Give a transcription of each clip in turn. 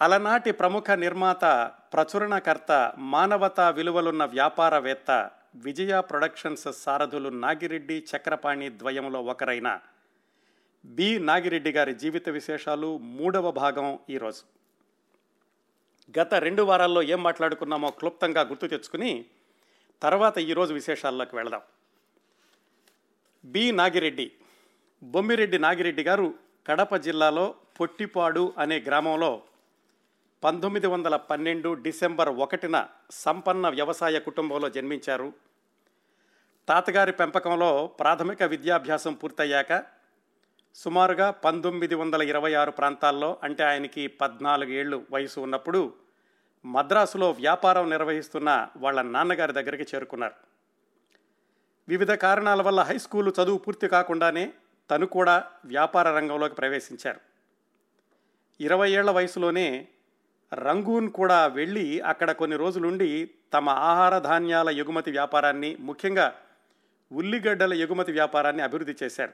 అలనాటి ప్రముఖ నిర్మాత ప్రచురణకర్త మానవతా విలువలున్న వ్యాపారవేత్త విజయ ప్రొడక్షన్స్ సారథులు నాగిరెడ్డి చక్రపాణి ద్వయంలో ఒకరైన బి. నాగిరెడ్డి గారి జీవిత విశేషాలు మూడవ భాగం ఈరోజు గత రెండు వారాల్లో ఏం మాట్లాడుకున్నామో క్లుప్తంగా గుర్తు తెచ్చుకుని తర్వాత ఈరోజు విశేషాల్లోకి వెళదాం. బి. నాగిరెడ్డి బొమ్మిరెడ్డి నాగిరెడ్డి గారు కడప జిల్లాలో పొట్టిపాడు అనే గ్రామంలో పంతొమ్మిది వందల పన్నెండు డిసెంబర్ ఒకటిన సంపన్న వ్యవసాయ కుటుంబంలో జన్మించారు. తాతగారి పెంపకంలో ప్రాథమిక విద్యాభ్యాసం పూర్తయ్యాక సుమారుగా పంతొమ్మిది వందల ఇరవై ఆరు ప్రాంతాల్లో అంటే ఆయనకి పద్నాలుగు ఏళ్ళు వయసు ఉన్నప్పుడు మద్రాసులో వ్యాపారం నిర్వహిస్తున్న వాళ్ళ నాన్నగారి దగ్గరికి చేరుకున్నారు. వివిధ కారణాల వల్ల హై స్కూలు చదువు పూర్తి కాకుండానే తను కూడా వ్యాపార రంగంలోకి ప్రవేశించారు. ఇరవై ఏళ్ళ వయసులోనే రంగూన్ కూడా వెళ్ళి అక్కడ కొన్ని రోజులుండి తమ ఆహార ధాన్యాల ఎగుమతి వ్యాపారాన్ని ముఖ్యంగా ఉల్లిగడ్డల ఎగుమతి వ్యాపారాన్ని అభివృద్ధి చేశారు.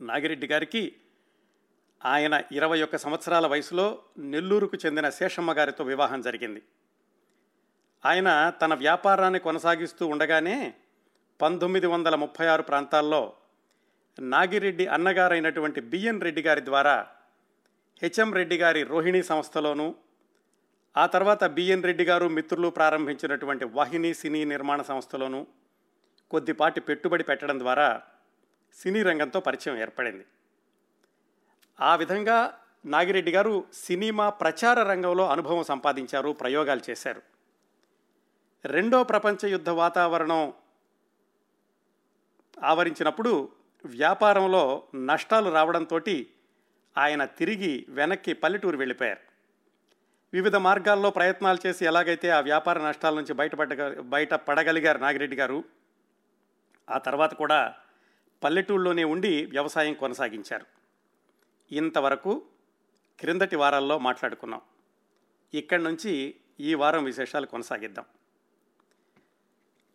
నాగిరెడ్డి గారికి ఆయన ఇరవై ఒక్క సంవత్సరాల వయసులో నెల్లూరుకు చెందిన శేషమ్మ గారితో వివాహం జరిగింది. ఆయన తన వ్యాపారాన్ని కొనసాగిస్తూ ఉండగానే పంతొమ్మిది వందల ముప్పై ఆరు ప్రాంతాల్లో నాగిరెడ్డి అన్నగారైనటువంటి బిఎన్ రెడ్డి గారి ద్వారా హెచ్ఎం రెడ్డి గారి రోహిణి సంస్థలోను ఆ తర్వాత బిఎన్ రెడ్డి గారు మిత్రులు ప్రారంభించినటువంటి వాహిని సినీ నిర్మాణ సంస్థలోను కొద్దిపాటి పెట్టుబడి పెట్టడం ద్వారా సినీ రంగంతో పరిచయం ఏర్పడింది. ఆ విధంగా నాగిరెడ్డి గారు సినిమా ప్రచార రంగంలో అనుభవం సంపాదించారు ప్రయోగాలు చేశారు. రెండో ప్రపంచ యుద్ధ వాతావరణం ఆవరించినప్పుడు వ్యాపారంలో నష్టాలు రావడంతో ఆయన తిరిగి వెనక్కి పల్లెటూరు వెళ్ళిపోయారు. వివిధ మార్గాల్లో ప్రయత్నాలు చేసి ఎలాగైతే ఆ వ్యాపార నష్టాల నుంచి బయటపడ్డ బయట పడగలిగారు నాగిరెడ్డి గారు ఆ తర్వాత కూడా పల్లెటూళ్ళలోనే ఉండి వ్యవసాయం కొనసాగించారు. ఇంతవరకు క్రిందటి వారాల్లో మాట్లాడుకున్నాం. ఇక్కడి నుంచి ఈ వారం విశేషాలు కొనసాగిద్దాం.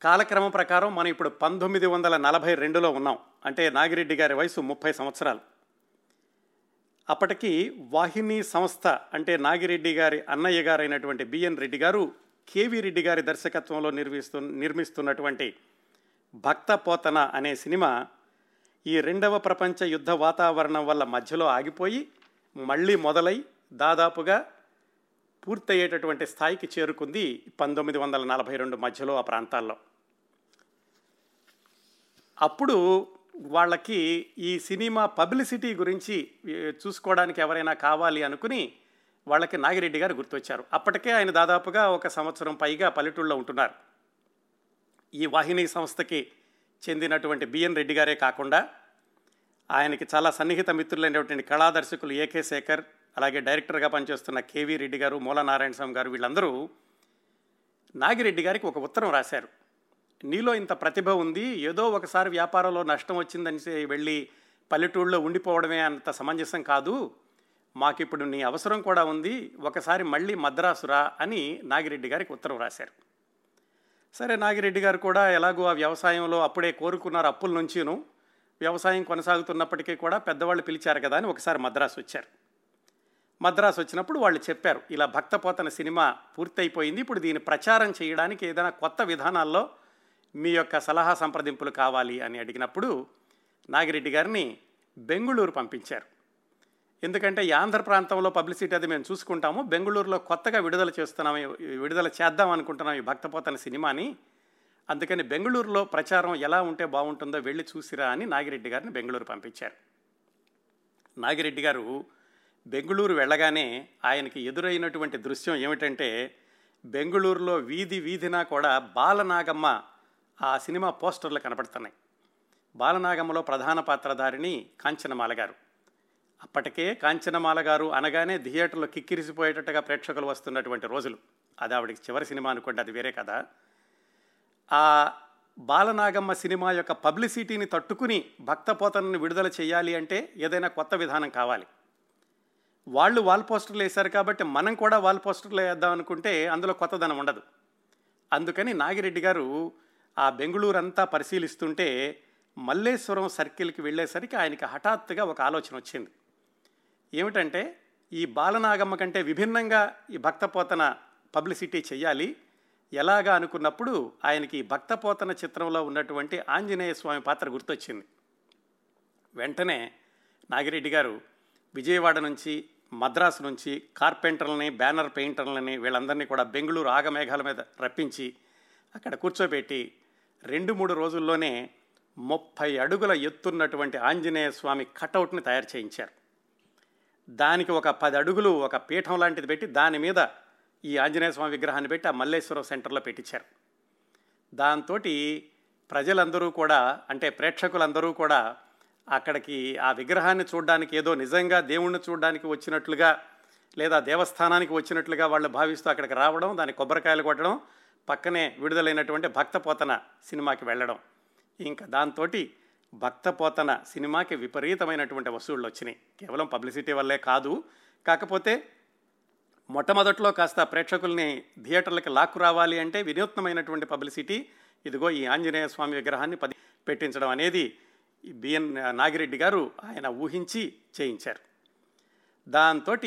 కాలక్రమం ప్రకారం మనం ఇప్పుడు పంతొమ్మిది వందల నలభై రెండులో ఉన్నాం. అంటే నాగిరెడ్డి గారి వయసు ముప్పై సంవత్సరాలు. అప్పటికి వాహిని సంస్థ అంటే నాగిరెడ్డి గారి అన్నయ్య గారైనటువంటి బిఎన్ రెడ్డి గారు కేవీ రెడ్డి గారి దర్శకత్వంలో నిర్మిస్తు నిర్మిస్తున్నటువంటి భక్త పోతన అనే సినిమా ఈ రెండవ ప్రపంచ యుద్ధ వాతావరణం వల్ల మధ్యలో ఆగిపోయి మళ్ళీ మొదలై దాదాపుగా పూర్తయ్యేటటువంటి స్థాయికి చేరుకుంది పంతొమ్మిది వందల నలభై రెండు మధ్యలో ఆ ప్రాంతాల్లో. అప్పుడు వాళ్ళకి ఈ సినిమా పబ్లిసిటీ గురించి చూసుకోవడానికి ఎవరైనా కావాలి అనుకుని వాళ్ళకి నాగిరెడ్డి గారు గుర్తొచ్చారు. అప్పటికే ఆయన దాదాపుగా ఒక సంవత్సరం పైగా పల్లెటూళ్ళలో ఉంటున్నారు. ఈ వాహిని సంస్థకి చెందినటువంటి బిఎన్ రెడ్డి గారే కాకుండా ఆయనకి చాలా సన్నిహిత మిత్రులైనటువంటి కళాదర్శకులు ఏకే శేఖర్ అలాగే డైరెక్టర్గా పనిచేస్తున్న కేవీ రెడ్డి గారు మూలనారాయణ స్వామి గారు వీళ్ళందరూ నాగిరెడ్డి గారికి ఒక ఉత్తరం రాశారు. నీలో ఇంత ప్రతిభ ఉంది ఏదో ఒకసారి వ్యాపారంలో నష్టం వచ్చిందని వెళ్ళి పల్లెటూళ్ళలో ఉండిపోవడమే అంత సమంజసం కాదు. మాకిప్పుడు నీ అవసరం కూడా ఉంది ఒకసారి మళ్ళీ మద్రాసురా అని నాగిరెడ్డి గారికి ఉత్తరం రాశారు. సరే నాగిరెడ్డి గారు కూడా ఎలాగో ఆ వ్యవసాయంలో అప్పుడే కోరుకున్నారు అప్పుల నుంచిను. వ్యవసాయం కొనసాగుతున్నప్పటికీ కూడా పెద్దవాళ్ళు పిలిచారు కదా అని ఒకసారి మద్రాసు వచ్చారు. మద్రాసు వచ్చినప్పుడు వాళ్ళు చెప్పారు ఇలా భక్తపోతన సినిమా పూర్తయిపోయింది ఇప్పుడు దీన్ని ప్రచారం చేయడానికి ఏదైనా కొత్త విధానాల్లో మీ యొక్క సలహా సంప్రదింపులు కావాలి అని అడిగినప్పుడు నాగిరెడ్డి గారిని బెంగుళూరు పంపించారు. ఎందుకంటే ఈ ఆంధ్ర ప్రాంతంలో పబ్లిసిటీ అది మేము చూసుకుంటాము. బెంగళూరులో కొత్తగా విడుదల చేస్తున్నాము విడుదల చేద్దాం అనుకుంటున్నాం ఈ భక్తపోతన సినిమాని. అందుకని బెంగళూరులో ప్రచారం ఎలా ఉంటే బాగుంటుందో వెళ్ళి చూసిరా అని నాగిరెడ్డి గారిని బెంగళూరు పంపించారు. నాగిరెడ్డి గారు బెంగళూరు వెళ్ళగానే ఆయనకి ఎదురైనటువంటి దృశ్యం ఏమిటంటే బెంగళూరులో వీధి వీధినా కూడా బాలనాగమ్మ ఆ సినిమా పోస్టర్లు కనపడుతున్నాయి. బాలనాగమ్మలో ప్రధాన పాత్రధారిణి కాంచనమాల గారు. అప్పటికే కాంచనమాల గారు అనగానే థియేటర్లో కిక్కిరిసిపోయేటట్టుగా ప్రేక్షకులు వస్తున్నటువంటి రోజులు. అది ఆవిడకి చివరి సినిమా అనుకోండి అది వేరే కదా ఆ బాలనాగమ్మ సినిమా యొక్క పబ్లిసిటీని తట్టుకుని భక్తపోతనని విడుదల చేయాలి అంటే ఏదైనా కొత్త విధానం కావాలి. వాళ్ళు వాల్ పోస్టర్లు వేశారు కాబట్టి మనం కూడా వాల్ పోస్టర్లు వేద్దాం అనుకుంటే అందులో కొత్తదనం ఉండదు. అందుకని నాగిరెడ్డి గారు ఆ బెంగళూరు అంతా పరిశీలిస్తుంటే మల్లేశ్వరం సర్కిల్కి వెళ్ళేసరికి ఆయనకి హఠాత్తుగా ఒక ఆలోచన వచ్చింది. ఏమిటంటే ఈ బాలనాగమ్మ కంటే విభిన్నంగా ఈ భక్తపోతన పబ్లిసిటీ చెయ్యాలి. ఎలాగా అనుకున్నప్పుడు ఆయనకి భక్తపోతన చిత్రంలో ఉన్నటువంటి ఆంజనేయ స్వామి పాత్ర గుర్తొచ్చింది. వెంటనే నాగిరెడ్డి గారు విజయవాడ నుంచి మద్రాసు నుంచి కార్పెంటర్లని బ్యానర్ పెయింటర్లని వీళ్ళందరినీ కూడా బెంగళూరు ఆగమేఘాల మీద రప్పించి అక్కడ కూర్చోబెట్టి రెండు మూడు రోజుల్లోనే ముప్పై అడుగుల ఎత్తున్నటువంటి ఆంజనేయ స్వామి కటౌట్ని తయారు చేయించారు. దానికి ఒక పది అడుగులు ఒక పీఠం లాంటిది పెట్టి దాని మీద ఈ ఆంజనేయ స్వామి విగ్రహాన్ని పెట్టి ఆ మల్లేశ్వరం సెంటర్లో పెట్టించారు. దాంతో ప్రజలందరూ కూడా అంటే ప్రేక్షకులందరూ కూడా అక్కడికి ఆ విగ్రహాన్ని చూడడానికి ఏదో నిజంగా దేవుణ్ణి చూడడానికి వచ్చినట్లుగా లేదా దేవస్థానానికి వచ్చినట్లుగా వాళ్ళు భావిస్తూ అక్కడికి రావడం దాని కొబ్బరికాయలు కొట్టడం పక్కనే విడుదలైనటువంటి భక్తపోతన సినిమాకి వెళ్ళడం. ఇంకా దాంతో భక్తపోతన సినిమాకి విపరీతమైనటువంటి వసూళ్ళు వచ్చినాయి. కేవలం పబ్లిసిటీ వల్లే కాదు. కాకపోతే మొట్టమొదట్లో కాస్త ప్రేక్షకుల్ని థియేటర్లకి లాక్కు రావాలి అంటే వినూత్నమైనటువంటి పబ్లిసిటీ ఇదిగో ఈ ఆంజనేయ స్వామి విగ్రహాన్ని పది పెట్టించడం అనేది బిఎన్ నాగిరెడ్డి గారు ఆయన ఊహించి చేయించారు. దాంతో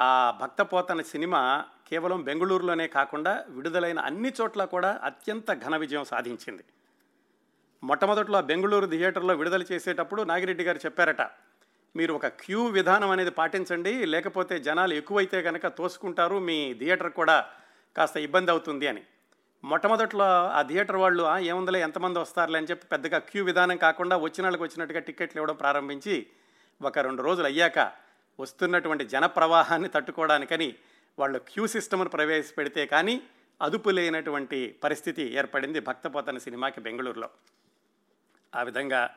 ఆ భక్తపోతన సినిమా కేవలం బెంగళూరులోనే కాకుండా విడుదలైన అన్ని చోట్ల కూడా అత్యంత ఘన విజయం సాధించింది. మొట్టమొదట్లో బెంగళూరు థియేటర్లో విడుదల చేసేటప్పుడు నాగిరెడ్డి గారు చెప్పారట మీరు ఒక క్యూ విధానం అనేది పాటించండి లేకపోతే జనాలు ఎక్కువైతే కనుక తోసుకుంటారు మీ థియేటర్ కూడా కాస్త ఇబ్బంది అవుతుంది అని. మొట్టమొదట్లో ఆ థియేటర్ వాళ్ళు ఏముందలే ఏముందిలే ఎంతమంది వస్తారులే అని చెప్పి పెద్దగా క్యూ విధానం కాకుండా వచ్చిన వాళ్ళకి వచ్చినట్టుగా టికెట్లు ఇవ్వడం ప్రారంభించి ఒక రెండు రోజులు అయ్యాక వస్తున్నటువంటి జన ప్రవాహాన్ని తట్టుకోవడానికని వాళ్ళు క్యూ సిస్టమ్ను ప్రవేశపెడితే కానీ అదుపు లేనటువంటి పరిస్థితి ఏర్పడింది భక్తపోతన సినిమాకి బెంగళూరులో. ఆ విధంగా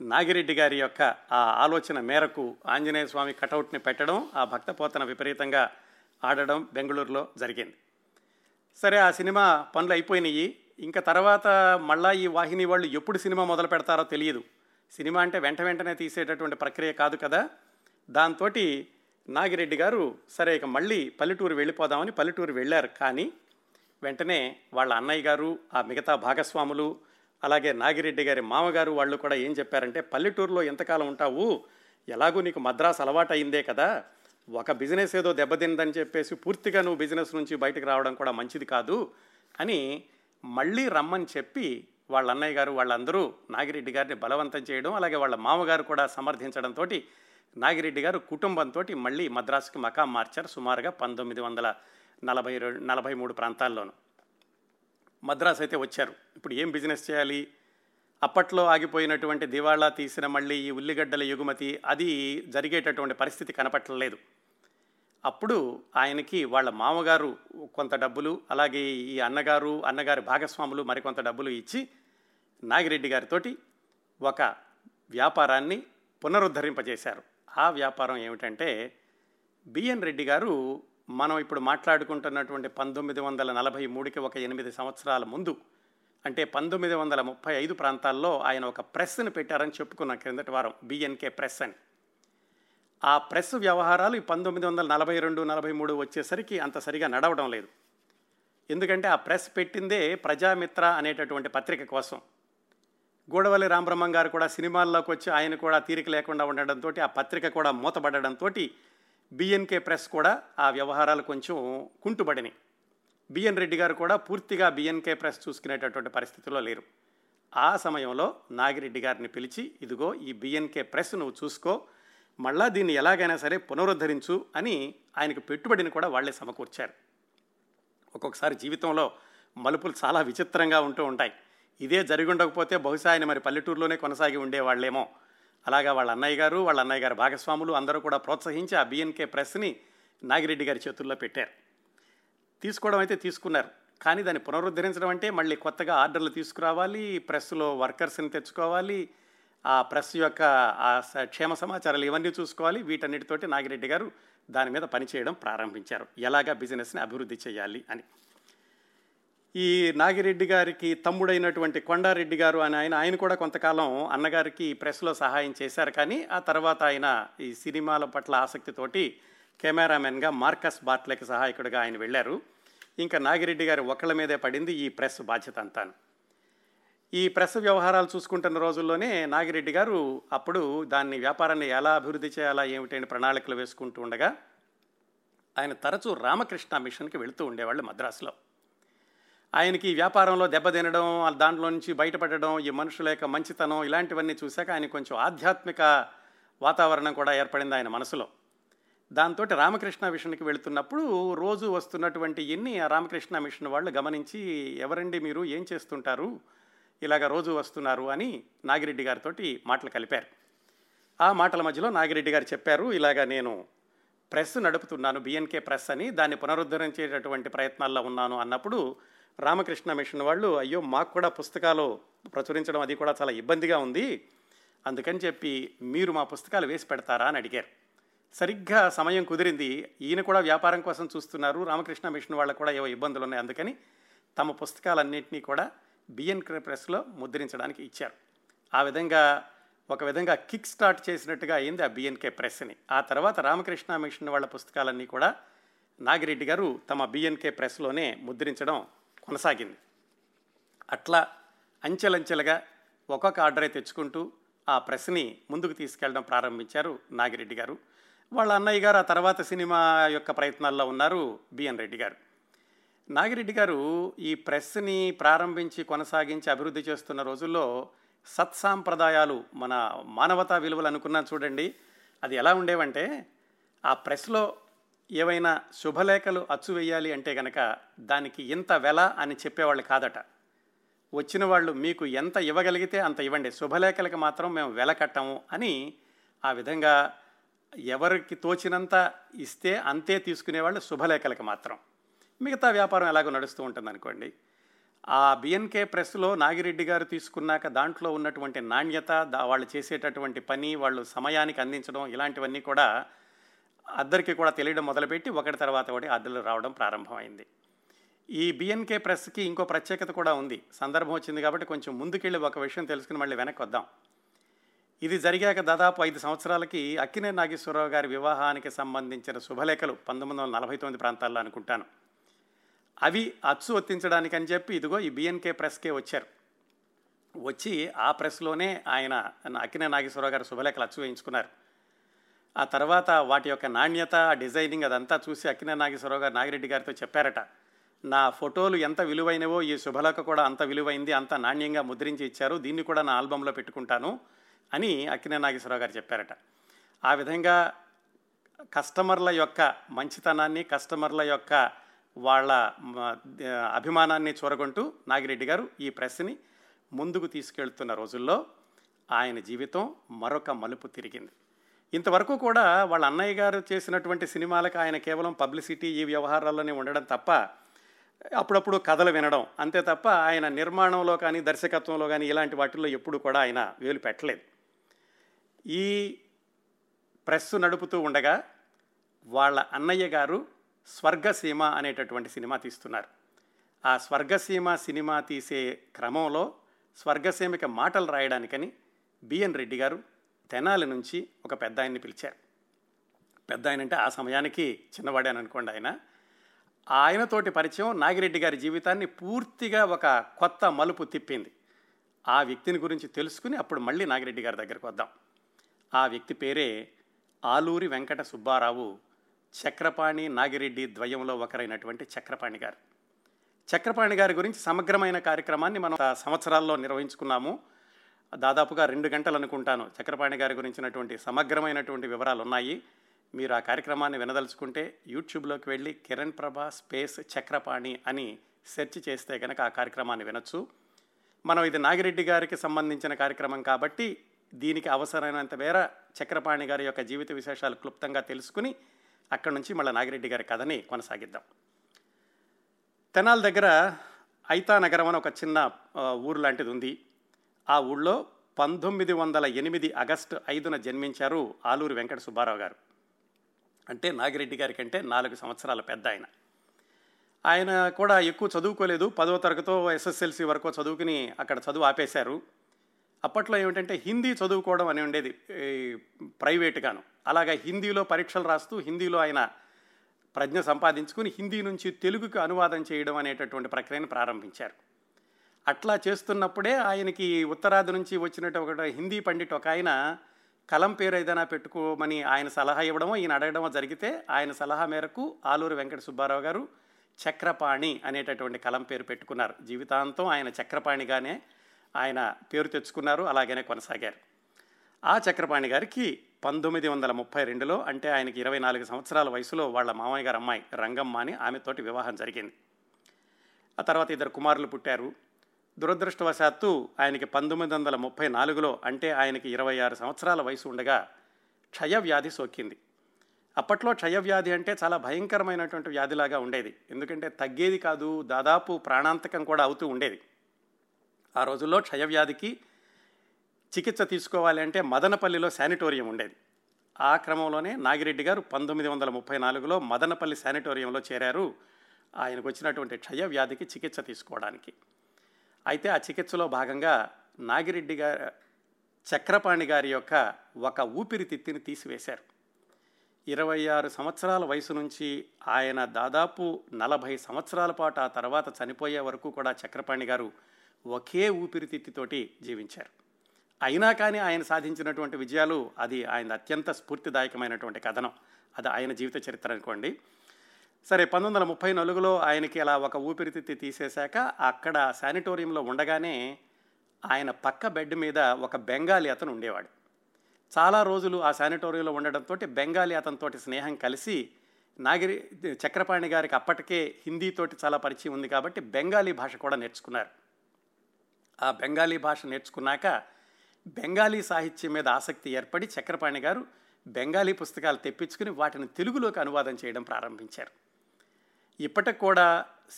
నాగిరెడ్డి గారి యొక్క ఆ ఆలోచన మేరకు ఆంజనేయ స్వామి కటౌట్ని పెట్టడం ఆ భక్తపోతన విపరీతంగా ఆడడం బెంగళూరులో జరిగింది. సరే ఆ సినిమా పనులు అయిపోయినాయి. ఇంకా తర్వాత మళ్ళా ఈ వాహిని వాళ్ళు ఎప్పుడు సినిమా మొదలు పెడతారో తెలియదు. సినిమా అంటే వెంట వెంటనే తీసేటటువంటి ప్రక్రియ కాదు కదా. దాంతో నాగిరెడ్డి గారు సరే ఇక మళ్ళీ పల్లెటూరు వెళ్ళిపోదామని పల్లెటూరు వెళ్ళారు. కానీ వెంటనే వాళ్ళ అన్నయ్య గారు ఆ మిగతా భాగస్వాములు అలాగే నాగిరెడ్డి గారి మామగారు వాళ్ళు కూడా ఏం చెప్పారంటే పల్లెటూరులో ఎంతకాలం ఉంటావు? ఎలాగూ నీకు మద్రాసు అలవాటు అయిందే కదా. ఒక బిజినెస్ ఏదో దెబ్బతిందని చెప్పేసి పూర్తిగా నువ్వు బిజినెస్ నుంచి బయటకు రావడం కూడా మంచిది కాదు అని మళ్ళీ రమ్మని చెప్పి వాళ్ళ అన్నయ్య గారు వాళ్ళందరూ నాగిరెడ్డి గారిని బలవంతం చేయడం అలాగే వాళ్ళ మామగారు కూడా సమర్థించడంతో నాగిరెడ్డి గారు కుటుంబంతో మళ్ళీ మద్రాసుకి మకాం మార్చారు సుమారుగా పంతొమ్మిది వందల నలభై రెండు నలభై మూడు ప్రాంతాల్లోనూ. మద్రాసు అయితే వచ్చారు. ఇప్పుడు ఏం బిజినెస్ చేయాలి? అప్పట్లో ఆగిపోయినటువంటి దివాళా తీసిన మళ్ళీ ఈ ఉల్లిగడ్డల ఎగుమతి అది జరిగేటటువంటి పరిస్థితి కనపట్టలేదు. అప్పుడు ఆయనకి వాళ్ళ మామగారు కొంత డబ్బులు అలాగే ఈ అన్నగారు అన్నగారి భాగస్వాములు మరికొంత డబ్బులు ఇచ్చి నాగిరెడ్డి గారితోటి ఒక వ్యాపారాన్ని పునరుద్ధరింపజేశారు. ఆ వ్యాపారం ఏమిటంటే బిఎన్ రెడ్డి గారు మనం ఇప్పుడు మాట్లాడుకుంటున్నటువంటి పంతొమ్మిది వందల నలభై మూడుకి ఒక ఎనిమిది సంవత్సరాల ముందు అంటే పంతొమ్మిది వందల ముప్పై ఐదు ప్రాంతాల్లో ఆయన ఒక ప్రెస్ని పెట్టారని చెప్పుకున్నాం క్రిందటి వారం బిఎన్కే ప్రెస్ అని. ఆ ప్రెస్ వ్యవహారాలు పంతొమ్మిది వందల నలభై రెండు నలభై మూడు వచ్చేసరికి అంత సరిగా నడవడం లేదు. ఎందుకంటే ఆ ప్రెస్ పెట్టిందే ప్రజామిత్ర అనేటటువంటి పత్రిక కోసం. గూడవల్లి రామబ్రహ్మం గారు కూడా సినిమాల్లోకి వచ్చి ఆయన కూడా తీరిక లేకుండా ఉండడంతో ఆ పత్రిక కూడా మూతబడడంతో బిఎన్కే ప్రెస్ కూడా ఆ వ్యవహారాలు కొంచెం కుంటుబడినాయి. బిఎన్ రెడ్డి గారు కూడా పూర్తిగా బిఎన్కే ప్రెస్ చూసుకునేటటువంటి పరిస్థితిలో లేరు. ఆ సమయంలో నాగిరెడ్డి గారిని పిలిచి ఇదిగో ఈ బిఎన్కే ప్రెస్ నువ్వు చూసుకో మళ్ళా దీన్ని ఎలాగైనా సరే పునరుద్ధరించు అని ఆయనకు పెట్టుబడిని కూడా వాళ్ళే సమకూర్చారు. ఒక్కొక్కసారి జీవితంలో మలుపులు చాలా విచిత్రంగా ఉంటూ ఉంటాయి. ఇదే జరిగి ఉండకపోతే బహుశా ఆయన మరి పల్లెటూరులోనే కొనసాగి ఉండేవాళ్ళేమో అలాగా వాళ్ళ అన్నయ్య గారు వాళ్ళ అన్నయ్య గారు భాగస్వాములు అందరూ కూడా ప్రోత్సహించి ఆ బిఎన్కే ప్రెస్ని నాగిరెడ్డి గారి చేతుల్లో పెట్టారు. తీసుకోవడం అయితే తీసుకున్నారు. కానీ దాన్ని పునరుద్ధరించడం అంటే మళ్ళీ కొత్తగా ఆర్డర్లు తీసుకురావాలి ప్రెస్లో వర్కర్స్ని తెచ్చుకోవాలి ఆ ప్రెస్ యొక్క ఆ క్షేమ సమాచారాలు ఇవన్నీ చూసుకోవాలి వీటన్నిటితోటి నాగిరెడ్డి గారు దాని మీద పనిచేయడం ప్రారంభించారు. ఎలాగా బిజినెస్ని అభివృద్ధి చేయాలి అని. ఈ నాగిరెడ్డి గారికి తమ్ముడైనటువంటి కొండారెడ్డి గారు అని ఆయన ఆయన కూడా కొంతకాలం అన్నగారికి ప్రెస్లో సహాయం చేశారు. కానీ ఆ తర్వాత ఆయన ఈ సినిమాల పట్ల ఆసక్తితోటి కెమెరామెన్గా మార్కస్ బాట్లకి సహాయకుడిగా ఆయన వెళ్ళారు. ఇంకా నాగిరెడ్డి గారి ఒకళ్ళ మీదే పడింది ఈ ప్రెస్ బాధ్యత అంతాను. ఈ ప్రెస్ వ్యవహారాలు చూసుకుంటున్న రోజుల్లోనే నాగిరెడ్డి గారు అప్పుడు దాన్ని వ్యాపారాన్ని ఎలా అభివృద్ధి చేయాలా ఏమిటని ప్రణాళికలు వేసుకుంటూ ఉండగా ఆయన తరచూ రామకృష్ణ మిషన్కి వెళుతూ ఉండేవాళ్ళు మద్రాసులో. ఆయనకి వ్యాపారంలో దెబ్బతినడం దాంట్లో నుంచి బయటపడడం ఈ మనుషుల యొక్క మంచితనం ఇలాంటివన్నీ చూశాక ఆయన కొంచెం ఆధ్యాత్మిక వాతావరణం కూడా ఏర్పడింది ఆయన మనసులో. దాంతో రామకృష్ణ మిషన్కి వెళుతున్నప్పుడు రోజు వస్తున్నటువంటి ఎన్ని ఆ రామకృష్ణ మిషన్ వాళ్ళు గమనించి ఎవరండి మీరు? ఏం చేస్తుంటారు? ఇలాగ రోజు వస్తున్నారు అని నాగిరెడ్డి గారితో మాటలు కలిపారు. ఆ మాటల మధ్యలో నాగిరెడ్డి గారు చెప్పారు ఇలాగ నేను ప్రెస్ నడుపుతున్నాను బిఎన్కే ప్రెస్ అని దాన్ని పునరుద్ధరించేటటువంటి ప్రయత్నాల్లో ఉన్నాను అన్నప్పుడు రామకృష్ణ మిషన్ వాళ్ళు అయ్యో మాకు కూడా పుస్తకాలు ప్రచురించడం అది కూడా చాలా ఇబ్బందిగా ఉంది. అందుకని చెప్పి మీరు మా పుస్తకాలు వేసి పెడతారా? అని అడిగారు. సరిగ్గా సమయం కుదిరింది. ఈయన కూడా వ్యాపారం కోసం చూస్తున్నారు. రామకృష్ణ మిషన్ వాళ్ళకు కూడా ఏవో ఇబ్బందులు ఉన్నాయి. అందుకని తమ పుస్తకాలన్నింటినీ కూడా బిఎన్ ప్రెస్లో ముద్రించడానికి ఇచ్చారు. ఆ విధంగా ఒక విధంగా కిక్ స్టార్ట్ చేసినట్టుగా అయింది ఆ బిఎన్కే ప్రెస్ని. ఆ తర్వాత రామకృష్ణ మిషన్ వాళ్ళ పుస్తకాలన్నీ కూడా నాగిరెడ్డి గారు తమ బిఎన్కే ప్రెస్లోనే ముద్రించడం కొనసాగింది. అట్లా అంచెలంచెలుగా ఒక్కొక్క ఆర్డరే తెచ్చుకుంటూ ఆ ప్రెస్ని ముందుకు తీసుకెళ్ళడం ప్రారంభించారు నాగిరెడ్డి గారు. వాళ్ళ అన్నయ్య గారు ఆ తర్వాత సినిమా యొక్క ప్రయత్నాల్లో ఉన్నారు బిఎన్ రెడ్డి గారు. నాగిరెడ్డి గారు ఈ ప్రెస్ని ప్రారంభించి కొనసాగించి అభివృద్ధి చేస్తున్న రోజుల్లో సత్సాంప్రదాయాలు మన మానవతా విలువలు అనుకున్నాను చూడండి. అది ఎలా ఉండేవంటే ఆ ప్రెస్లో ఏవైనా శుభలేఖలు అచ్చు వేయాలి అంటే గనక దానికి ఇంత వెల అని చెప్పేవాళ్ళు కాదట. వచ్చిన వాళ్ళు మీకు ఎంత ఇవ్వగలిగితే అంత ఇవ్వండి. శుభలేఖలకు మాత్రం మేము వెల కట్టము అని ఆ విధంగా ఎవరికి తోచినంత ఇస్తే అంతే తీసుకునేవాళ్ళు శుభలేఖలకు మాత్రం. మిగతా వ్యాపారం ఎలాగో నడుస్తూ ఉంటుంది అనుకోండి ఆ బిఎన్కే ప్రెస్లో నాగిరెడ్డి గారు తీసుకున్నాక దాంట్లో ఉన్నటువంటి నాణ్యత వాళ్ళు చేసేటటువంటి పని వాళ్ళు సమయానికి అందించడం ఇలాంటివన్నీ కూడా అద్దరికి కూడా తెలియడం మొదలుపెట్టి ఒకటి తర్వాత ఒకటి అద్దెలు రావడం ప్రారంభమైంది. ఈ బిఎన్కే ప్రెస్కి ఇంకో ప్రత్యేకత కూడా ఉంది. సందర్భం వచ్చింది కాబట్టి కొంచెం ముందుకెళ్ళి ఒక విషయం తెలుసుకుని మళ్ళీ వెనక్కి వద్దాం. ఇది జరిగాక దాదాపు ఐదు సంవత్సరాలకి అక్కినే నాగేశ్వరరావు గారి వివాహానికి సంబంధించిన శుభలేఖలు పంతొమ్మిది వందల నలభై తొమ్మిది ప్రాంతాల్లో అనుకుంటాను. అవి అచ్చు ఒత్తించడానికని చెప్పి ఇదిగో ఈ బిఎన్కే ప్రెస్కే వచ్చారు. వచ్చి ఆ ప్రెస్లోనే ఆయన అక్కినే నాగేశ్వరరావు గారు శుభలేఖలు అచ్చు వేయించుకున్నారు. ఆ తర్వాత వాటి యొక్క నాణ్యత డిజైనింగ్ అదంతా చూసి అక్కినే నాగేశ్వరరావు గారు నాగిరెడ్డి గారితో చెప్పారట నా ఫోటోలు ఎంత విలువైనవో ఈ శుభలక కూడా అంత విలువైంది అంత నాణ్యంగా ముద్రించి ఇచ్చారు దీన్ని కూడా నా ఆల్బంలో పెట్టుకుంటాను అని అక్కినే నాగేశ్వరరావు గారు చెప్పారట. ఆ విధంగా కస్టమర్ల యొక్క మంచితనాన్ని కస్టమర్ల యొక్క వాళ్ళ అభిమానాన్ని చూరగొంటూ నాగిరెడ్డి గారు ఈ ప్రెస్ని ముందుకు తీసుకెళ్తున్న రోజుల్లో ఆయన జీవితం మరొక మలుపు తిరిగింది. ఇంతవరకు కూడా వాళ్ళ అన్నయ్య గారు చేసినటువంటి సినిమాలకు ఆయన కేవలం పబ్లిసిటీ ఈ వ్యవహారాల్లోనే ఉండడం తప్ప అప్పుడప్పుడు కథలు వినడం అంతే తప్ప ఆయన నిర్మాణంలో కానీ దర్శకత్వంలో కానీ ఇలాంటి వాటిల్లో ఎప్పుడు కూడా ఆయన వేలు పెట్టలేదు. ఈ ప్రెస్ నడుపుతూ ఉండగా వాళ్ళ అన్నయ్య గారు స్వర్గసీమ అనేటటువంటి సినిమా తీస్తున్నారు. ఆ స్వర్గసీమ సినిమా తీసే క్రమంలో స్వర్గసీమకి మాటలు రాయడానికని బిఎన్ రెడ్డి గారు తెనాలి నుంచి ఒక పెద్ద ఆయన్ని పిలిచారు. పెద్ద ఆయన అంటే ఆ సమయానికి చిన్నవాడే అనుకోండి ఆయన. ఆయనతోటి పరిచయం నాగిరెడ్డి గారి జీవితాన్ని పూర్తిగా ఒక కొత్త మలుపు తిప్పింది. ఆ వ్యక్తిని గురించి తెలుసుకుని అప్పుడు మళ్ళీ నాగిరెడ్డి గారి దగ్గరకు వద్దాం. ఆ వ్యక్తి పేరే ఆలూరి వెంకట సుబ్బారావు చక్రపాణి నాగిరెడ్డి ద్వయంలో ఒకరైనటువంటి చక్రపాణి గారు. చక్రపాణి గారి గురించి సమగ్రమైన కార్యక్రమాన్ని మనం సంవత్సరాల్లో నిర్వహించుకున్నాము. దాదాపుగా రెండు గంటలు అనుకుంటాను చక్రపాణి గారి గురించినటువంటి సమగ్రమైనటువంటి వివరాలు ఉన్నాయి మీరు ఆ కార్యక్రమాన్ని వినదలుచుకుంటే యూట్యూబ్లోకి వెళ్ళి కిరణ్ ప్రభా స్పేస్ చక్రపాణి అని సెర్చ్ చేస్తే కనుక ఆ కార్యక్రమాన్ని వినొచ్చు. మనం ఇది నాగిరెడ్డి గారికి సంబంధించిన కార్యక్రమం కాబట్టి దీనికి అవసరమైనంత మేర చక్రపాణి గారి యొక్క జీవిత విశేషాలు క్లుప్తంగా తెలుసుకుని అక్కడి నుంచి మళ్ళీ నాగిరెడ్డి గారి కథని కొనసాగిద్దాం. తెనాల దగ్గర ఐతా నగరం అని ఒక చిన్న ఊరు లాంటిది ఉంది. ఆ ఊళ్ళో పంతొమ్మిది వందల ఎనిమిది ఆగస్టు ఐదున జన్మించారు ఆలూరి వెంకట సుబ్బారావు గారు. అంటే నాగిరెడ్డి గారి కంటే నాలుగు సంవత్సరాల పెద్ద ఆయన. ఆయన కూడా ఎక్కువ చదువుకోలేదు. పదో తరగతో ఎస్ఎస్ఎల్సి వరకు చదువుకుని అక్కడ చదువు ఆపేశారు. అప్పట్లో ఏమిటంటే హిందీ చదువుకోవడం అని ఉండేది ప్రైవేట్గాను అలాగే హిందీలో పరీక్షలు రాస్తూ హిందీలో ఆయన ప్రజ్ఞ సంపాదించుకుని హిందీ నుంచి తెలుగుకు అనువాదం చేయడం అనేటటువంటి ప్రక్రియను ప్రారంభించారు. అట్లా చేస్తున్నప్పుడే ఆయనకి ఉత్తరాది నుంచి వచ్చినట్టు ఒక హిందీ పండిట్ ఒక ఆయన కలం పేరు ఏదైనా పెట్టుకోమని ఆయన సలహా ఇవ్వడమో ఈయన అడగడమో జరిగితే ఆయన సలహా మేరకు ఆలూరు వెంకట సుబ్బారావు గారు చక్రపాణి అనేటటువంటి కలం పేరు పెట్టుకున్నారు. జీవితాంతం ఆయన చక్రపాణిగానే ఆయన పేరు తెచ్చుకున్నారు అలాగనే కొనసాగారు. ఆ చక్రపాణి గారికి పంతొమ్మిది వందల ముప్పై రెండులో అంటే ఆయనకి ఇరవై నాలుగు సంవత్సరాల వయసులో వాళ్ళ మామయ్య గారు అమ్మాయి రంగమ్మ అని ఆమెతోటి వివాహం జరిగింది. ఆ తర్వాత ఇద్దరు కుమారులు పుట్టారు. దురదృష్టవశాత్తు ఆయనకి పంతొమ్మిది వందల ముప్పై నాలుగులో అంటే ఆయనకి ఇరవై ఆరు సంవత్సరాల వయసు ఉండగా క్షయవ్యాధి సోకింది. అప్పట్లో క్షయవ్యాధి అంటే చాలా భయంకరమైనటువంటి వ్యాధిలాగా ఉండేది. ఎందుకంటే తగ్గేది కాదు దాదాపు ప్రాణాంతకం కూడా అవుతూ ఉండేది. ఆ రోజుల్లో క్షయవ్యాధికి చికిత్స తీసుకోవాలి అంటే మదనపల్లిలో శానిటోరియం ఉండేది. ఆ క్రమంలోనే నాగిరెడ్డి గారు పంతొమ్మిది వందల ముప్పై నాలుగులో మదనపల్లి శానిటోరియంలో చేరారు. ఆయనకు వచ్చినటువంటి క్షయవ్యాధికి చికిత్స తీసుకోవడానికి. అయితే ఆ చికిత్సలో భాగంగా నాగిరెడ్డి గారి చక్రపాణి గారి యొక్క ఒక ఊపిరితిత్తిని తీసివేశారు. ఇరవై ఆరు సంవత్సరాల వయసు నుంచి ఆయన దాదాపు నలభై సంవత్సరాల పాటు ఆ తర్వాత చనిపోయే వరకు కూడా చక్రపాణి గారు ఒకే ఊపిరితిత్తితోటి జీవించారు. అయినా కానీ ఆయన సాధించినటువంటి విజయాలు అది ఆయన అత్యంత స్ఫూర్తిదాయకమైనటువంటి కథనం. అది ఆయన జీవిత చరిత్ర అనుకోండి. సరే పంతొమ్మిది వందల ముప్పై నాలుగులో ఆయనకి అలా ఒక ఊపిరితిత్తి తీసేశాక అక్కడ శానిటోరియంలో ఉండగానే ఆయన పక్క బెడ్ మీద ఒక బెంగాలీ అతను ఉండేవాడు. చాలా రోజులు ఆ శానిటోరియంలో ఉండడంతో బెంగాలీ అతనితోటి స్నేహం కలిసి నాగిరి చక్రపాణి గారికి అప్పటికే హిందీతోటి చాలా పరిచయం ఉంది కాబట్టి బెంగాలీ భాష కూడా నేర్చుకున్నారు. ఆ బెంగాలీ భాష నేర్చుకున్నాక బెంగాలీ సాహిత్యం మీద ఆసక్తి ఏర్పడి చక్రపాణి గారు బెంగాలీ పుస్తకాలు తెప్పించుకుని వాటిని తెలుగులోకి అనువాదం చేయడం ప్రారంభించారు. ఇప్పటికి కూడా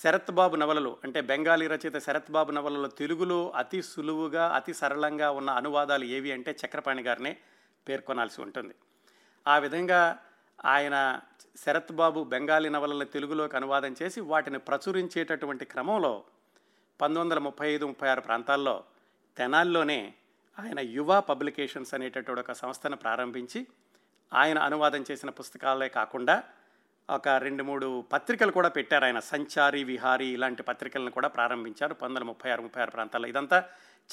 శరత్ బాబు నవలలు అంటే బెంగాలీ రచయిత శరత్ బాబు నవలలో తెలుగులో అతి సులువుగా అతి సరళంగా ఉన్న అనువాదాలు ఏవి అంటే చక్రపాణి గారినే పేర్కొనాల్సి ఉంటుంది. ఆ విధంగా ఆయన శరత్ బాబు బెంగాలీ నవలను తెలుగులోకి అనువాదం చేసి వాటిని ప్రచురించేటటువంటి క్రమంలో పంతొమ్మిది వందల ముప్పై ఐదు ముప్పై ఆరు ప్రాంతాల్లో తెనాల్లోనే ఆయన యువ పబ్లికేషన్స్ అనేటటువంటి ఒక సంస్థను ప్రారంభించి ఆయన అనువాదం చేసిన పుస్తకాలే కాకుండా ఒక రెండు మూడు పత్రికలు కూడా పెట్టారు ఆయన. సంచారి విహారీ ఇలాంటి పత్రికలను కూడా ప్రారంభించారు పంతొమ్మిది ముప్పై ఆరు ముప్పై ఆరు ప్రాంతాల్లో. ఇదంతా